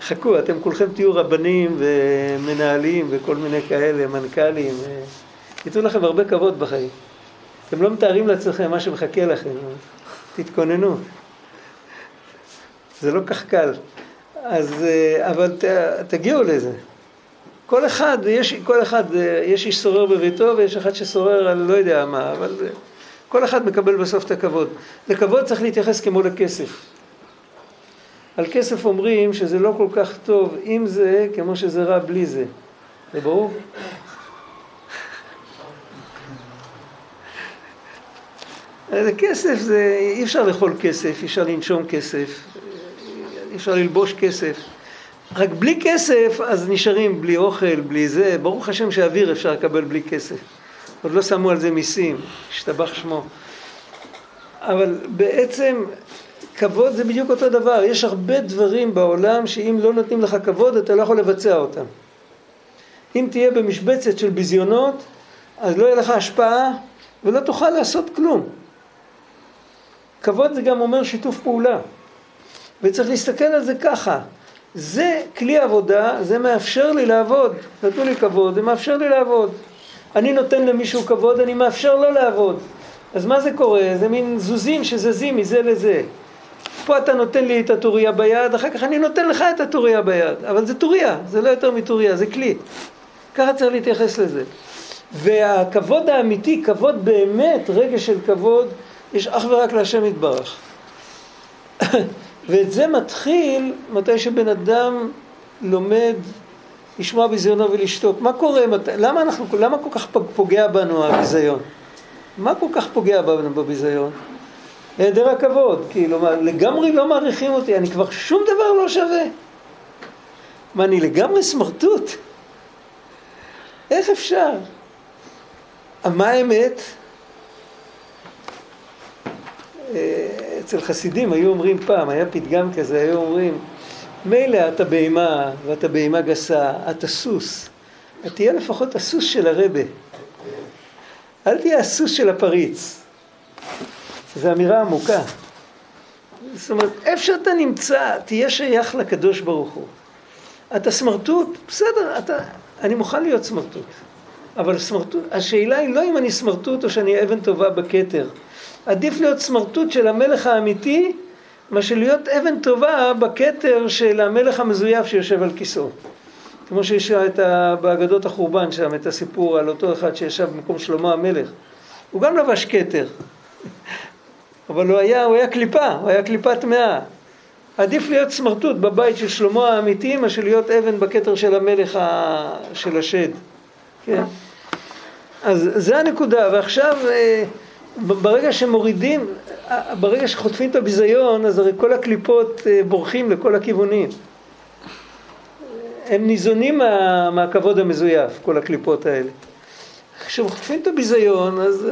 חכו, אתם כולכם תהיו רבנים ומנהלים וכל מיני כאלה, מנכ"לים. ייתנו לכם הרבה כבוד בחיים. אתם לא מתארים לעצמכם מה שמחכה לכם, תתכוננו. זה לא כך קל. אז, אבל ת, תגיעו לזה. כל אחד, יש, כל אחד, יש איש שורר בביתו ויש אחד ששורר על לא יודע מה, אבל כל אחד מקבל בסוף את הכבוד. לכבוד צריך להתייחס כמו לכסף. על כסף אומרים שזה לא כל כך טוב עם זה כמו שזה רע בלי זה. זה ברור? זה כסף, זה, אי אפשר לאכול כסף, אי אפשר לנשום כסף, אי אפשר ללבוש כסף. רק בלי כסף, אז נשארים בלי אוכל, בלי זה. ברוך השם שאוויר אפשר לקבל בלי כסף. עוד לא שמו על זה מיסים, השתבח שמו. אבל בעצם כבוד זה בדיוק אותו דבר. יש הרבה דברים בעולם שאם לא נותנים לך כבוד, אתה לא יכול לבצע אותם. אם תהיה במשבצת של ביזיונות, אז לא יהיה לך השפעה ולא תוכל לעשות כלום. כבוד זה גם אומר שיתוף פעולה. וצריך להסתכל על זה ככה. זה כלי עבודה, זה מאפשר לי לעבוד. נתנו לי כבוד, זה מאפשר לי לעבוד. אני נותן למישהו כבוד, אני מאפשר לו לעבוד. אז מה זה קורה? זה מין זוזים שזזים מזה לזה. פה אתה נותן לי את הטוריה ביד, אחר כך אני נותן לך את הטוריה ביד. אבל זה טוריה, זה לא יותר מטוריה, זה כלי. ככה צריך להתייחס לזה. והכבוד האמיתי, כבוד באמת, רגש של כבוד, יש אך ורק להשם יתברך. ואת זה מתחיל מתי שבן אדם לומד לשמוע ביזיונו ולשתוק. מה קורה? מת... למה, אנחנו, למה כל כך פוגע בנו הביזיון? מה כל כך פוגע בנו בביזיון? היעדר הכבוד, כאילו, מה, לגמרי לא מעריכים אותי, אני כבר שום דבר לא שווה. מה, אני לגמרי סמרטוט? איך אפשר? מה האמת? אה, אצל חסידים היו אומרים פעם, היה פתגם כזה, היו אומרים, מילא אתה בהמה ואתה בהמה גסה, אתה סוס, תהיה לפחות הסוס של הרבה. אל תהיה הסוס של הפריץ. זו אמירה עמוקה. זאת אומרת, איפה שאתה נמצא, תהיה שייך לקדוש ברוך הוא. אתה סמרטוט, בסדר, אתה, אני מוכן להיות סמרטוט. אבל סמרטוט, השאלה היא לא אם אני סמרטוט או שאני אבן טובה בכתר. עדיף להיות סמרטוט של המלך האמיתי, מאשר להיות אבן טובה בכתר של המלך המזויף שיושב על כיסאו. כמו שיש את ה, באגדות החורבן שם, את הסיפור על אותו אחד שישב במקום שלמה המלך. הוא גם לבש כתר, אבל הוא היה, הוא היה קליפה, הוא היה קליפה טמאה. עדיף להיות סמרטוט בבית של שלמה האמיתי מאשר להיות אבן בכתר של המלך ה... של השד. כן? אז זה הנקודה, ועכשיו אה, ברגע שמורידים, אה, ברגע שחוטפים את הביזיון, אז הרי כל הקליפות אה, בורחים לכל הכיוונים. הם ניזונים מה, מהכבוד המזויף, כל הקליפות האלה. כשחוטפים את הביזיון, אז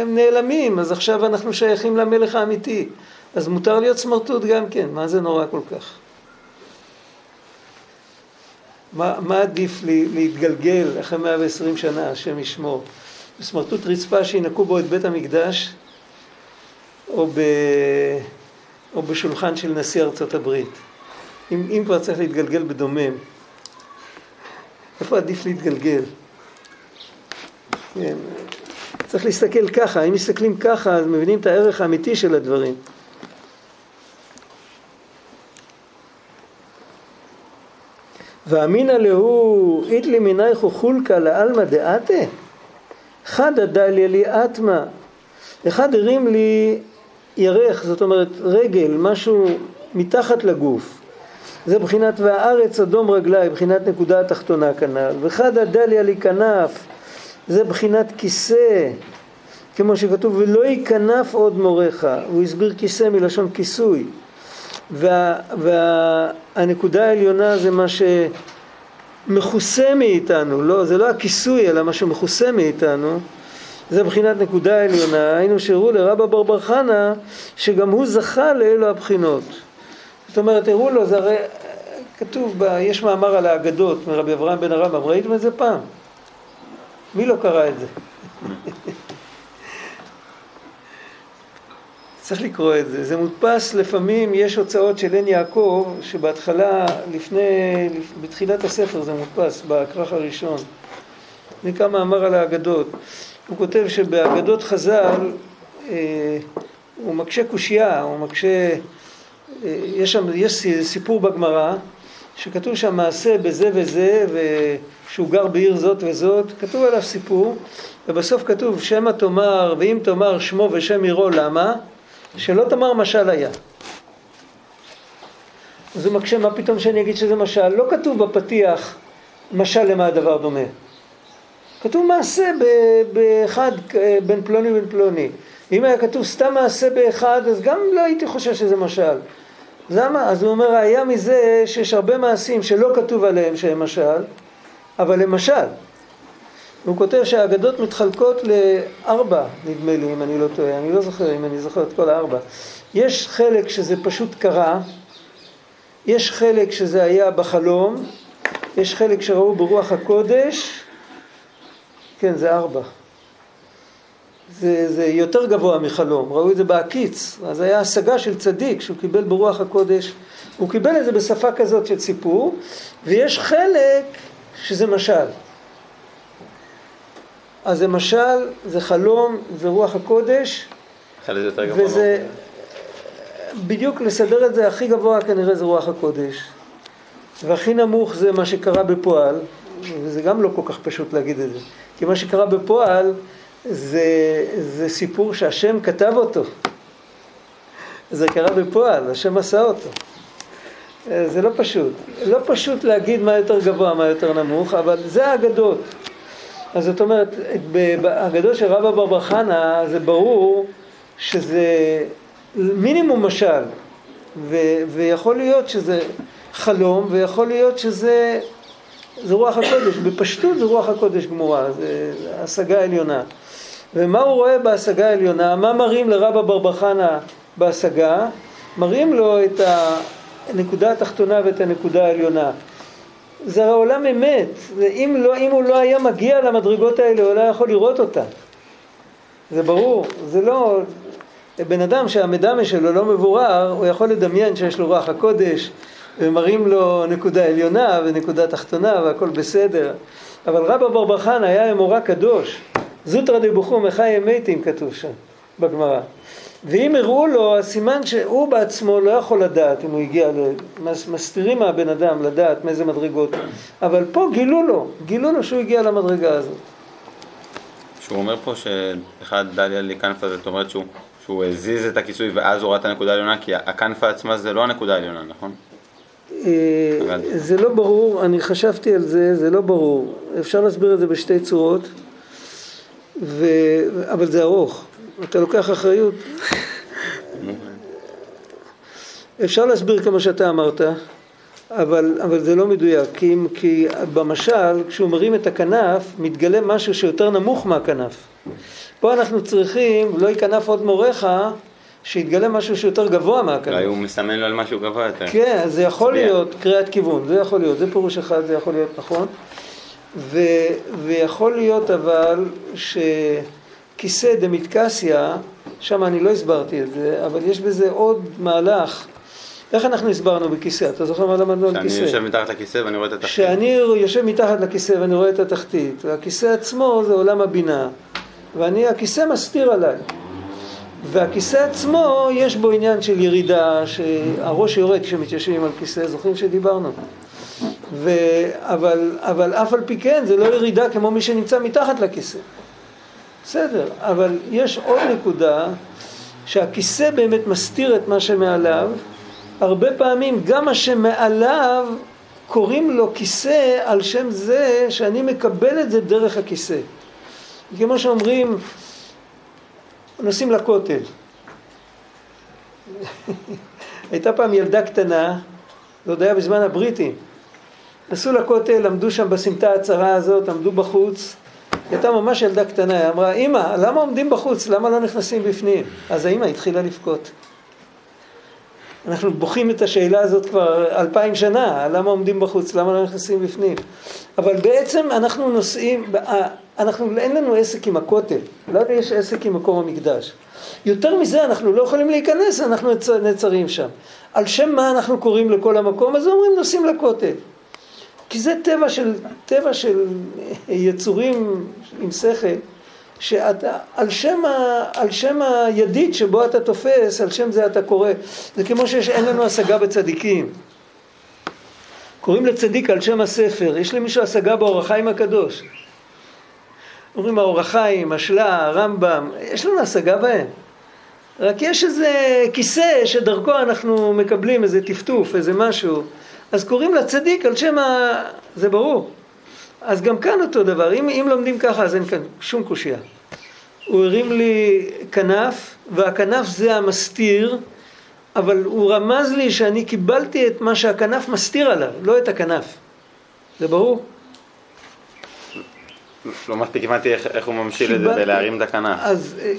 הם נעלמים, אז עכשיו אנחנו שייכים למלך האמיתי. אז מותר להיות סמרטוט גם כן, מה זה נורא כל כך? מה, מה עדיף לי, להתגלגל אחרי 120 שנה, השם ישמור? בסמרטוט רצפה שינקו בו את בית המקדש, או, ב, או בשולחן של נשיא ארצות הברית. אם, אם כבר צריך להתגלגל בדומם, איפה עדיף להתגלגל? כן. צריך להסתכל ככה, אם מסתכלים ככה אז מבינים את הערך האמיתי של הדברים. ואמינא להו איתלי מנייכו חולקא לעלמא דעתה חדא דליה לי אטמא אחד הרים לי ירך, זאת אומרת רגל, משהו מתחת לגוף. זה בחינת והארץ אדום רגלי, בחינת נקודה התחתונה כנ"ל. וחדא דליה לי כנף זה בחינת כיסא. כמו שכתוב ולא יכנף עוד מורך הוא הסביר כיסא מלשון כיסוי. והנקודה וה, העליונה זה מה שמכוסה מאיתנו, לא, זה לא הכיסוי אלא מה שמכוסה מאיתנו, זה מבחינת נקודה עליונה, היינו שהראו לרבא בר בר חנה שגם הוא זכה לאלו הבחינות. זאת אומרת, הראו לו, זה הרי כתוב, ב, יש מאמר על האגדות מרבי אברהם בן הרמב"ם, ראיתם את זה פעם? מי לא קרא את זה? צריך לקרוא את זה. זה מודפס לפעמים, יש הוצאות של עין יעקב, שבהתחלה, לפני, בתחילת הספר זה מודפס, בכרך הראשון. נקרא מאמר על האגדות. הוא כותב שבאגדות חז"ל אה, הוא מקשה קושייה, הוא מקשה... אה, יש שם, יש סיפור בגמרא, שכתוב שם מעשה בזה וזה, ושהוא גר בעיר זאת וזאת, כתוב עליו סיפור, ובסוף כתוב שמא תאמר, ואם תאמר שמו ושם עירו למה? שלא תאמר משל היה. אז הוא מקשה, מה פתאום שאני אגיד שזה משל? לא כתוב בפתיח משל למה הדבר דומה. כתוב מעשה באחד בין פלוני ובין פלוני. אם היה כתוב סתם מעשה באחד, אז גם לא הייתי חושב שזה משל. למה? אז הוא אומר, היה מזה שיש הרבה מעשים שלא כתוב עליהם שהם משל, אבל הם משל. הוא כותב שהאגדות מתחלקות לארבע, נדמה לי, אם אני לא טועה, אני לא זוכר אם אני זוכר את כל הארבע. יש חלק שזה פשוט קרה, יש חלק שזה היה בחלום, יש חלק שראו ברוח הקודש, כן, זה ארבע. זה, זה יותר גבוה מחלום, ראו את זה בעקיץ, אז היה השגה של צדיק שהוא קיבל ברוח הקודש, הוא קיבל את זה בשפה כזאת של סיפור, ויש חלק שזה משל. אז זה משל, זה חלום, זה רוח הקודש. וזה, בדיוק לסדר את זה הכי גבוה כנראה זה רוח הקודש. והכי נמוך זה מה שקרה בפועל, וזה גם לא כל כך פשוט להגיד את זה. כי מה שקרה בפועל זה, זה סיפור שהשם כתב אותו. זה קרה בפועל, השם עשה אותו. זה לא פשוט. לא פשוט להגיד מה יותר גבוה, מה יותר נמוך, אבל זה האגדות. אז זאת אומרת, בהגדות של רבא בר בר חנה זה ברור שזה מינימום משל, ו, ויכול להיות שזה חלום, ויכול להיות שזה זה רוח הקודש, בפשטות זה רוח הקודש גמורה, זה השגה עליונה. ומה הוא רואה בהשגה העליונה? מה מראים לרבא בר חנה בהשגה? מראים לו את הנקודה התחתונה ואת הנקודה העליונה. זה הרי עולם אמת, ואם לא, אם הוא לא היה מגיע למדרגות האלה, הוא לא יכול לראות אותה. זה ברור, זה לא... בן אדם שהמדמה שלו לא מבורר, הוא יכול לדמיין שיש לו רוח הקודש, ומראים לו נקודה עליונה ונקודה תחתונה והכל בסדר. אבל רבא בר בר חנה היה אמורה קדוש. זוטרא דבוכו מחי מתים כתוב שם. בגמרא. ואם הראו לו, אז סימן שהוא בעצמו לא יכול לדעת אם הוא הגיע, מסתירים מהבן אדם לדעת מאיזה מדרגות, אבל פה גילו לו, גילו לו שהוא הגיע למדרגה הזאת. שהוא אומר פה שאחד דליה לי כנפה זאת אומרת שהוא, שהוא הזיז את הכיסוי ואז הוא ראה את הנקודה העליונה כי הכנפה עצמה זה לא הנקודה העליונה, נכון? אה, זה לא ברור, אני חשבתי על זה, זה לא ברור. אפשר להסביר את זה בשתי צורות, ו... אבל זה ארוך. אתה לוקח אחריות. אפשר להסביר כמו שאתה אמרת, אבל, אבל זה לא מדויק, כי, כי במשל, כשהוא מרים את הכנף, מתגלה משהו שיותר נמוך מהכנף. פה אנחנו צריכים, לא יכנף עוד מוריך, שיתגלה משהו שיותר גבוה מהכנף. אולי הוא מסמן לו על משהו גבוה יותר. כן, אז זה יכול מצביע. להיות קריאת כיוון, זה יכול להיות, זה פירוש אחד, זה יכול להיות נכון. ו, ויכול להיות אבל שכיסא דמיטקסיה, שם אני לא הסברתי את זה, אבל יש בזה עוד מהלך. איך אנחנו הסברנו בכיסא? אתה זוכר מה למדנו על שאני כיסא? יושב מתחת לכיסא ואני רואה את התחתית. שאני יושב מתחת לכיסא ואני רואה את התחתית, והכיסא עצמו זה עולם הבינה, ואני, הכיסא מסתיר עליי. והכיסא עצמו, יש בו עניין של ירידה, שהראש יורד כשמתיישבים על כיסא, זוכרים שדיברנו. ו... אבל, אבל אף על פי כן זה לא ירידה כמו מי שנמצא מתחת לכיסא. בסדר, אבל יש עוד נקודה שהכיסא באמת מסתיר את מה שמעליו. הרבה פעמים גם מה שמעליו קוראים לו כיסא על שם זה שאני מקבל את זה דרך הכיסא. כמו שאומרים, נוסעים לכותל. הייתה פעם ילדה קטנה, זה עוד היה בזמן הבריטים. נסעו לכותל, עמדו שם בסמטה הצרה הזאת, עמדו בחוץ. היא הייתה ממש ילדה קטנה, היא אמרה, אמא, למה עומדים בחוץ? למה לא נכנסים בפנים? אז האמא התחילה לבכות. אנחנו בוכים את השאלה הזאת כבר אלפיים שנה, למה עומדים בחוץ, למה לא נכנסים בפנים. אבל בעצם אנחנו נוסעים, אנחנו, אין לנו עסק עם הכותל, לנו יש עסק עם מקום המקדש. יותר מזה אנחנו לא יכולים להיכנס, אנחנו נעצרים שם. על שם מה אנחנו קוראים לכל המקום הזה? אומרים נוסעים לכותל. כי זה טבע של, טבע של יצורים עם שכל, שאתה, על שם, שם הידיד שבו אתה תופס, על שם זה אתה קורא. זה כמו שאין לנו השגה בצדיקים. קוראים לצדיק על שם הספר, יש למישהו השגה באור החיים הקדוש. אומרים האור החיים, השלה, הרמב"ם, יש לנו השגה בהם. רק יש איזה כיסא שדרכו אנחנו מקבלים איזה טפטוף, איזה משהו. אז קוראים לצדיק על שם ה... זה ברור. אז גם כאן אותו דבר, אם, אם לומדים ככה אז אין כאן שום קושייה. הוא הרים לי כנף, והכנף זה המסתיר, אבל הוא רמז לי שאני קיבלתי את מה שהכנף מסתיר עליו, לא את הכנף. זה ברור? לא מספיק הבנתי איך, איך הוא ממשיל את זה בלהרים את הכנף. אז אה,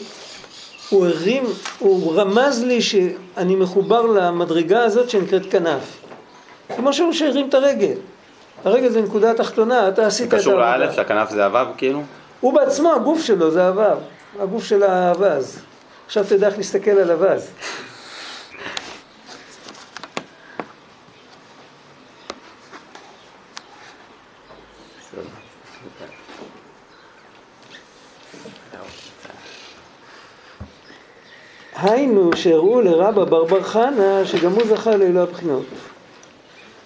הוא הרים, הוא רמז לי שאני מחובר למדרגה הזאת שנקראת כנף. כמו שהוא שהרים את הרגל. הרגל זה נקודה התחתונה, אתה עשית את קשור העבודה. לאלף שהכנף זה הוו כאילו? הוא בעצמו, הגוף שלו זה הוו, הגוף של האווז. עכשיו תדע איך להסתכל על אווז. היינו שהראו לרבא בר בר חנה שגם הוא זכה לאלו הבחינות.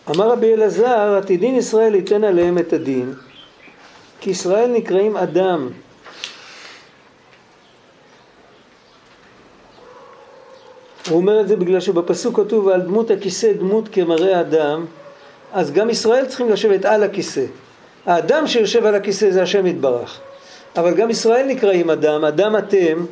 אמר רבי אלעזר, עתידין ישראל ייתן עליהם את הדין, כי ישראל נקראים אדם. הוא אומר את זה בגלל שבפסוק כתוב על דמות הכיסא דמות כמראה אדם, אז גם ישראל צריכים לשבת על הכיסא. האדם שיושב על הכיסא זה השם יתברך. אבל גם ישראל נקראים אדם, אדם אתם.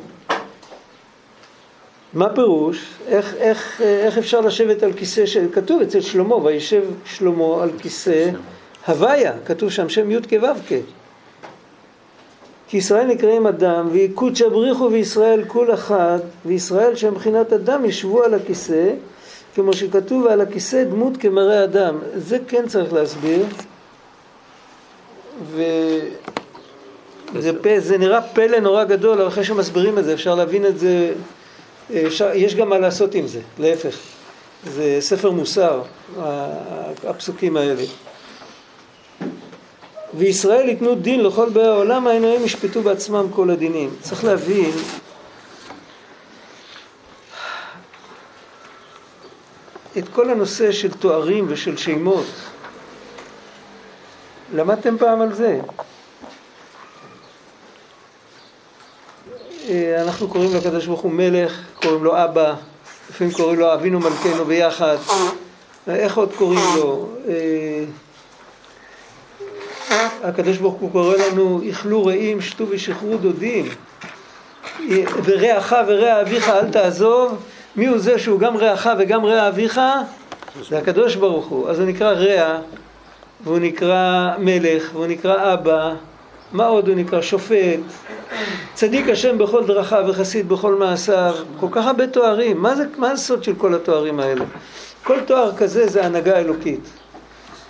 מה פירוש? איך, איך, איך אפשר לשבת על כיסא שכתוב אצל שלמה, וישב שלמה על כיסא הוויה, כתוב שם שם י' כו' כי ישראל נקראים אדם, ויקודשא בריחו וישראל כול אחד, וישראל שהם מבחינת אדם ישבו על הכיסא, כמו שכתוב ועל הכיסא דמות כמראה אדם. זה כן צריך להסביר. וזה פ... זה נראה פלא נורא גדול, אבל אחרי שמסבירים את זה אפשר להבין את זה. יש גם מה לעשות עם זה, להפך. זה ספר מוסר, הפסוקים האלה. וישראל ייתנו דין לכל באי העולם, היינו ישפטו בעצמם כל הדינים. צריך להבין את כל הנושא של תוארים ושל שמות. למדתם פעם על זה? אנחנו קוראים לקדוש ברוך הוא מלך, קוראים לו אבא, לפעמים קוראים לו אבינו מלכנו ביחד. איך עוד קוראים לו? אה, הקדוש ברוך הוא קורא לנו, איכלו רעים, שתו ושחרו דודים. ורעך ורע אביך אל תעזוב. מי הוא זה שהוא גם רעך וגם רע אביך? זה הקדוש ברוך הוא. אז הוא נקרא רע, והוא נקרא מלך, והוא נקרא אבא. מה עוד הוא נקרא? שופט. צדיק השם בכל דרכיו וחסיד בכל מעשיו. כל כך הרבה תוארים. מה זה, מה הסוד של כל התוארים האלה? כל תואר כזה זה הנהגה אלוקית.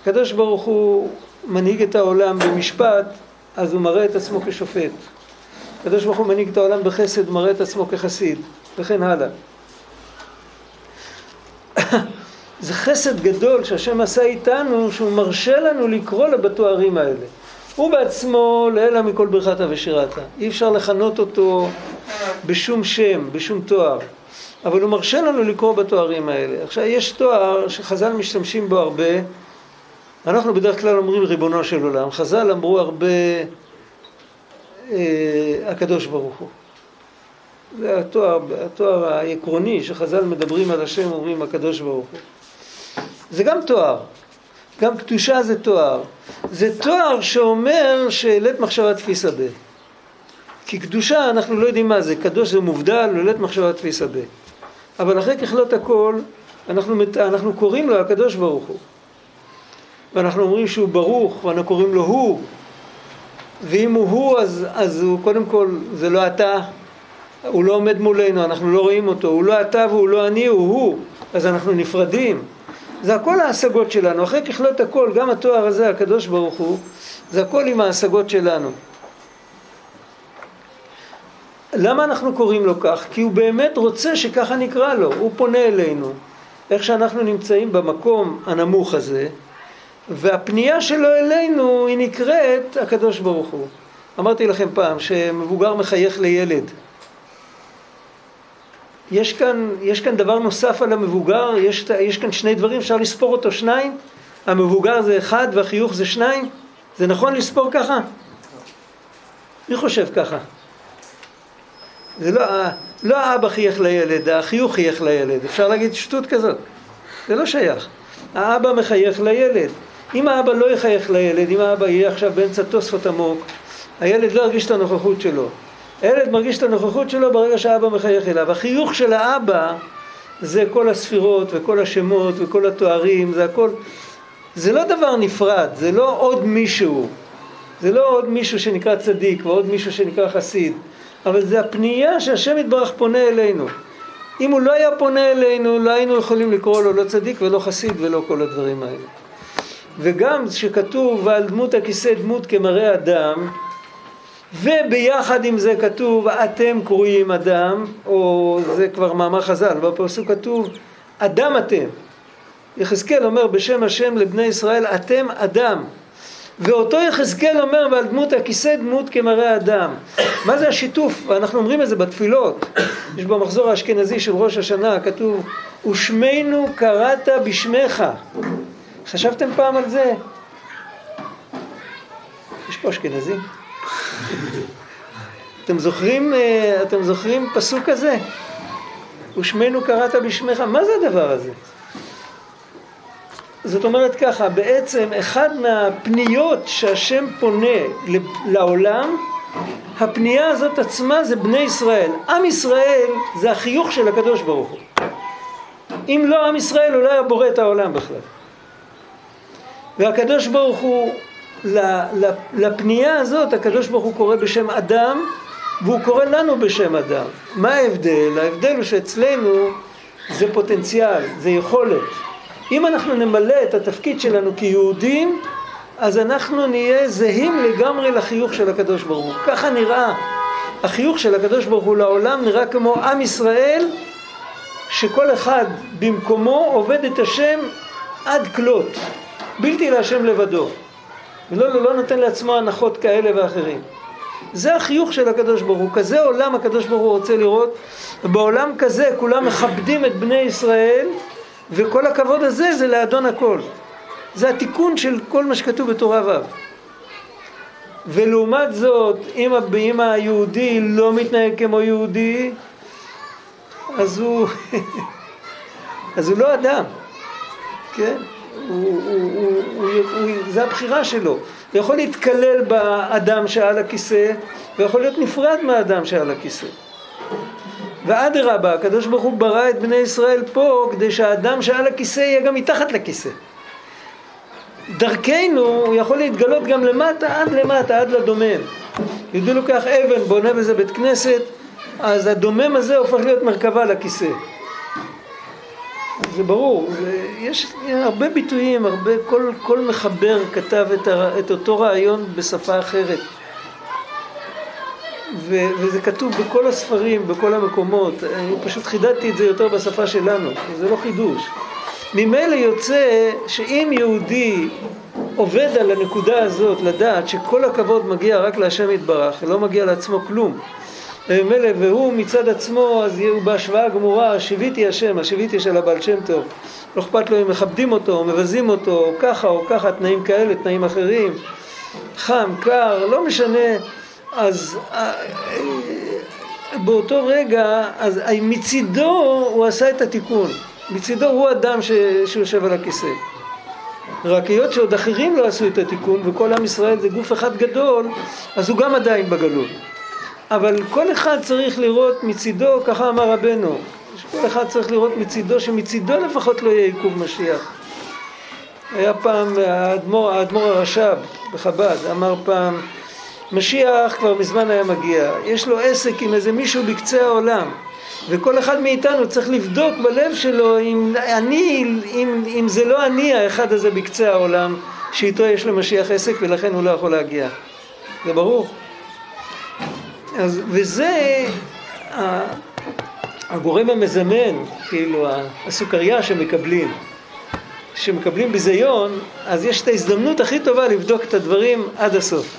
הקדוש ברוך הוא מנהיג את העולם במשפט, אז הוא מראה את עצמו כשופט. הקדוש ברוך הוא מנהיג את העולם בחסד, מראה את עצמו כחסיד, וכן הלאה. זה חסד גדול שהשם עשה איתנו, שהוא מרשה לנו לקרוא לו בתוארים האלה. הוא בעצמו לעילא מכל ברכתה ושירתה. אי אפשר לכנות אותו בשום שם, בשום תואר. אבל הוא מרשה לנו לקרוא בתוארים האלה. עכשיו, יש תואר שחז"ל משתמשים בו הרבה. אנחנו בדרך כלל אומרים ריבונו של עולם. חז"ל אמרו הרבה אה, הקדוש ברוך הוא. זה התואר, התואר העקרוני שחז"ל מדברים על השם, אומרים הקדוש ברוך הוא. זה גם תואר. גם קדושה זה תואר. זה תואר שאומר שלית מחשבה תפיסה ב. כי קדושה אנחנו לא יודעים מה זה, קדוש זה מובדל ולית מחשבה תפיסה ב. אבל אחרי ככלות הכל, אנחנו, אנחנו קוראים לו הקדוש ברוך הוא. ואנחנו אומרים שהוא ברוך, ואנחנו קוראים לו הוא. ואם הוא הוא, אז, אז הוא קודם כל, זה לא אתה, הוא לא עומד מולנו, אנחנו לא רואים אותו, הוא לא אתה והוא לא אני, הוא הוא, אז אנחנו נפרדים. זה הכל ההשגות שלנו, אחרי ככלות הכל, גם התואר הזה, הקדוש ברוך הוא, זה הכל עם ההשגות שלנו. למה אנחנו קוראים לו כך? כי הוא באמת רוצה שככה נקרא לו, הוא פונה אלינו, איך שאנחנו נמצאים במקום הנמוך הזה, והפנייה שלו אלינו היא נקראת הקדוש ברוך הוא. אמרתי לכם פעם שמבוגר מחייך לילד. יש כאן, יש כאן דבר נוסף על המבוגר, יש, יש כאן שני דברים, אפשר לספור אותו שניים? המבוגר זה אחד והחיוך זה שניים? זה נכון לספור ככה? מי חושב ככה? זה לא, לא האבא חייך לילד, החיוך חייך לילד. אפשר להגיד שטות כזאת. זה לא שייך. האבא מחייך לילד. אם האבא לא יחייך לילד, אם האבא יהיה עכשיו באמצע תוספות עמוק, הילד לא ירגיש את הנוכחות שלו. הילד מרגיש את הנוכחות שלו ברגע שהאבא מחייך אליו. החיוך של האבא זה כל הספירות וכל השמות וכל התוארים, זה הכל... זה לא דבר נפרד, זה לא עוד מישהו. זה לא עוד מישהו שנקרא צדיק ועוד מישהו שנקרא חסיד. אבל זה הפנייה שהשם יתברך פונה אלינו. אם הוא לא היה פונה אלינו, לא היינו יכולים לקרוא לו לא צדיק ולא חסיד ולא כל הדברים האלה. וגם שכתוב ועל דמות הכיסא דמות כמראה אדם, וביחד עם זה כתוב אתם קרויים אדם, או זה כבר מאמר חז"ל, בפסוק כתוב אדם אתם. יחזקאל אומר בשם השם לבני ישראל אתם אדם. ואותו יחזקאל אומר ועל דמות הכיסא דמות כמראה אדם. מה זה השיתוף? ואנחנו אומרים את זה בתפילות. יש במחזור האשכנזי של ראש השנה כתוב ושמנו קראת בשמך. חשבתם פעם על זה? יש פה אשכנזי? אתם זוכרים, אה, אתם זוכרים פסוק כזה? ושמנו קראת בשמך, מה זה הדבר הזה? זאת אומרת ככה, בעצם אחד מהפניות שהשם פונה לעולם, הפנייה הזאת עצמה זה בני ישראל. עם ישראל זה החיוך של הקדוש ברוך הוא. אם לא עם ישראל הוא לא היה בורא את העולם בכלל. והקדוש ברוך הוא, לפנייה הזאת הקדוש ברוך הוא קורא בשם אדם והוא קורא לנו בשם אדם. מה ההבדל? ההבדל הוא שאצלנו זה פוטנציאל, זה יכולת. אם אנחנו נמלא את התפקיד שלנו כיהודים, אז אנחנו נהיה זהים לגמרי לחיוך של הקדוש ברוך הוא. ככה נראה. החיוך של הקדוש ברוך הוא לעולם נראה כמו עם ישראל, שכל אחד במקומו עובד את השם עד כלות, בלתי להשם לבדו. ולא לא, לא נותן לעצמו הנחות כאלה ואחרים. זה החיוך של הקדוש ברוך הוא, כזה עולם הקדוש ברוך הוא רוצה לראות, ובעולם כזה כולם מכבדים את בני ישראל וכל הכבוד הזה זה לאדון הכל. זה התיקון של כל מה שכתוב בתורה ו'. ולעומת זאת, אם, אם היהודי לא מתנהג כמו יהודי, אז הוא, אז הוא לא אדם, כן? הוא, הוא, הוא, הוא, הוא, זה הבחירה שלו. הוא יכול להתקלל באדם שעל הכיסא, ויכול להיות נפרד מהאדם שעל הכיסא. ואדרבה, הקדוש ברוך הוא ברא את בני ישראל פה כדי שהאדם שעל הכיסא יהיה גם מתחת לכיסא. דרכנו הוא יכול להתגלות גם למטה, עד למטה, עד לדומם. יהודי לוקח אבן, בונה בזה בית כנסת, אז הדומם הזה הופך להיות מרכבה לכיסא. זה ברור, זה- יש הרבה ביטויים, הרבה, כל, כל מחבר כתב את, ה, את אותו רעיון בשפה אחרת. ו, וזה כתוב בכל הספרים, בכל המקומות, אני פשוט חידדתי את זה יותר בשפה שלנו, זה לא חידוש. ממילא יוצא שאם יהודי עובד על הנקודה הזאת, לדעת שכל הכבוד מגיע רק להשם יתברך, לא מגיע לעצמו כלום, וממילא והוא מצד עצמו, אז הוא בהשוואה גמורה, שיוויתי השם, השיוויתי של הבעל שם טוב. לא אכפת לו אם מכבדים אותו, או מבזים אותו, או ככה או ככה, תנאים כאלה, תנאים אחרים, חם, קר, לא משנה. אז אה, אה, באותו רגע, אז אה, מצידו הוא עשה את התיקון. מצידו הוא אדם ש... שיושב על הכיסא. רק היות שעוד אחרים לא עשו את התיקון, וכל עם ישראל זה גוף אחד גדול, אז הוא גם עדיין בגלות. אבל כל אחד צריך לראות מצידו, ככה אמר רבנו, שכל אחד צריך לראות מצידו, שמצידו לפחות לא יהיה עיכוב משיח. היה פעם האדמו"ר, האדמו"ר הרש"ב בחב"ד, אמר פעם, משיח כבר מזמן היה מגיע, יש לו עסק עם איזה מישהו בקצה העולם, וכל אחד מאיתנו צריך לבדוק בלב שלו אם אני, אם, אם זה לא אני האחד הזה בקצה העולם, שאיתו יש למשיח עסק ולכן הוא לא יכול להגיע. זה ברור? אז, וזה הגורם המזמן, כאילו הסוכריה שמקבלים. כשמקבלים ביזיון, אז יש את ההזדמנות הכי טובה לבדוק את הדברים עד הסוף.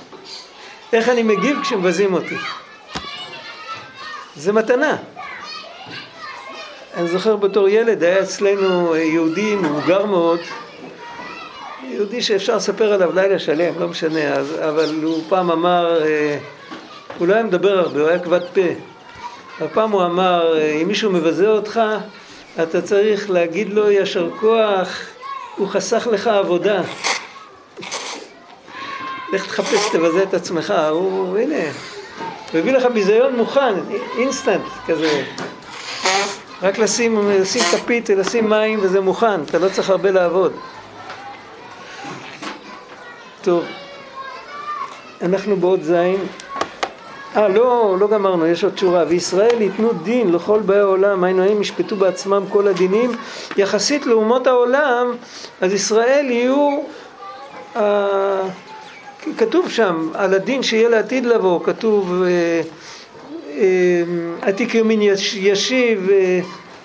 איך אני מגיב כשמבזים אותי. זה מתנה. אני זוכר בתור ילד, היה אצלנו יהודי מבוגר מאוד, יהודי שאפשר לספר עליו לילה שלם, לא משנה, אז, אבל הוא פעם אמר, אה, הוא לא היה מדבר הרבה, הוא היה כבד פה. הפעם הוא אמר, אם מישהו מבזה אותך, אתה צריך להגיד לו יישר כוח, הוא חסך לך עבודה. לך תחפש, תבזה את עצמך, הוא, הנה, הוא הביא לך ביזיון מוכן, אינסטנט כזה. רק לשים, לשים כפית ולשים מים וזה מוכן, אתה לא צריך הרבה לעבוד. טוב, אנחנו בעוד זין. אה, לא, לא גמרנו, יש עוד שורה. וישראל ייתנו דין לכל באי העולם, היינו הם ישפטו בעצמם כל הדינים. יחסית לאומות העולם, אז ישראל יהיו... אה, כתוב שם, על הדין שיהיה לעתיד לבוא, כתוב אה, אה, עתיק יומין יש, ישיב, אה,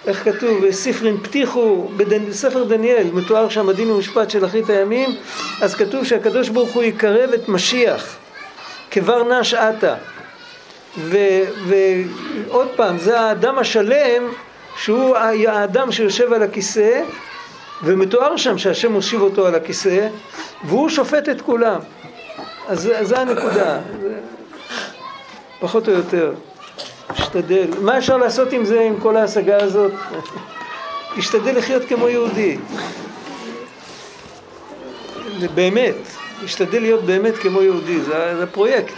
איך כתוב, ספרין פתיחו, בספר דניאל מתואר שם הדין ומשפט של אחרית הימים, אז כתוב שהקדוש ברוך הוא יקרב את משיח, כבר נש עתה. ועוד פעם, זה האדם השלם שהוא האדם שיושב על הכיסא ומתואר שם שהשם מושיב אותו על הכיסא והוא שופט את כולם. אז זה הנקודה, פחות או יותר. תשתדל. מה אפשר לעשות עם זה, עם כל ההשגה הזאת? תשתדל לחיות כמו יהודי. באמת, תשתדל להיות באמת כמו יהודי, זה, זה פרויקט.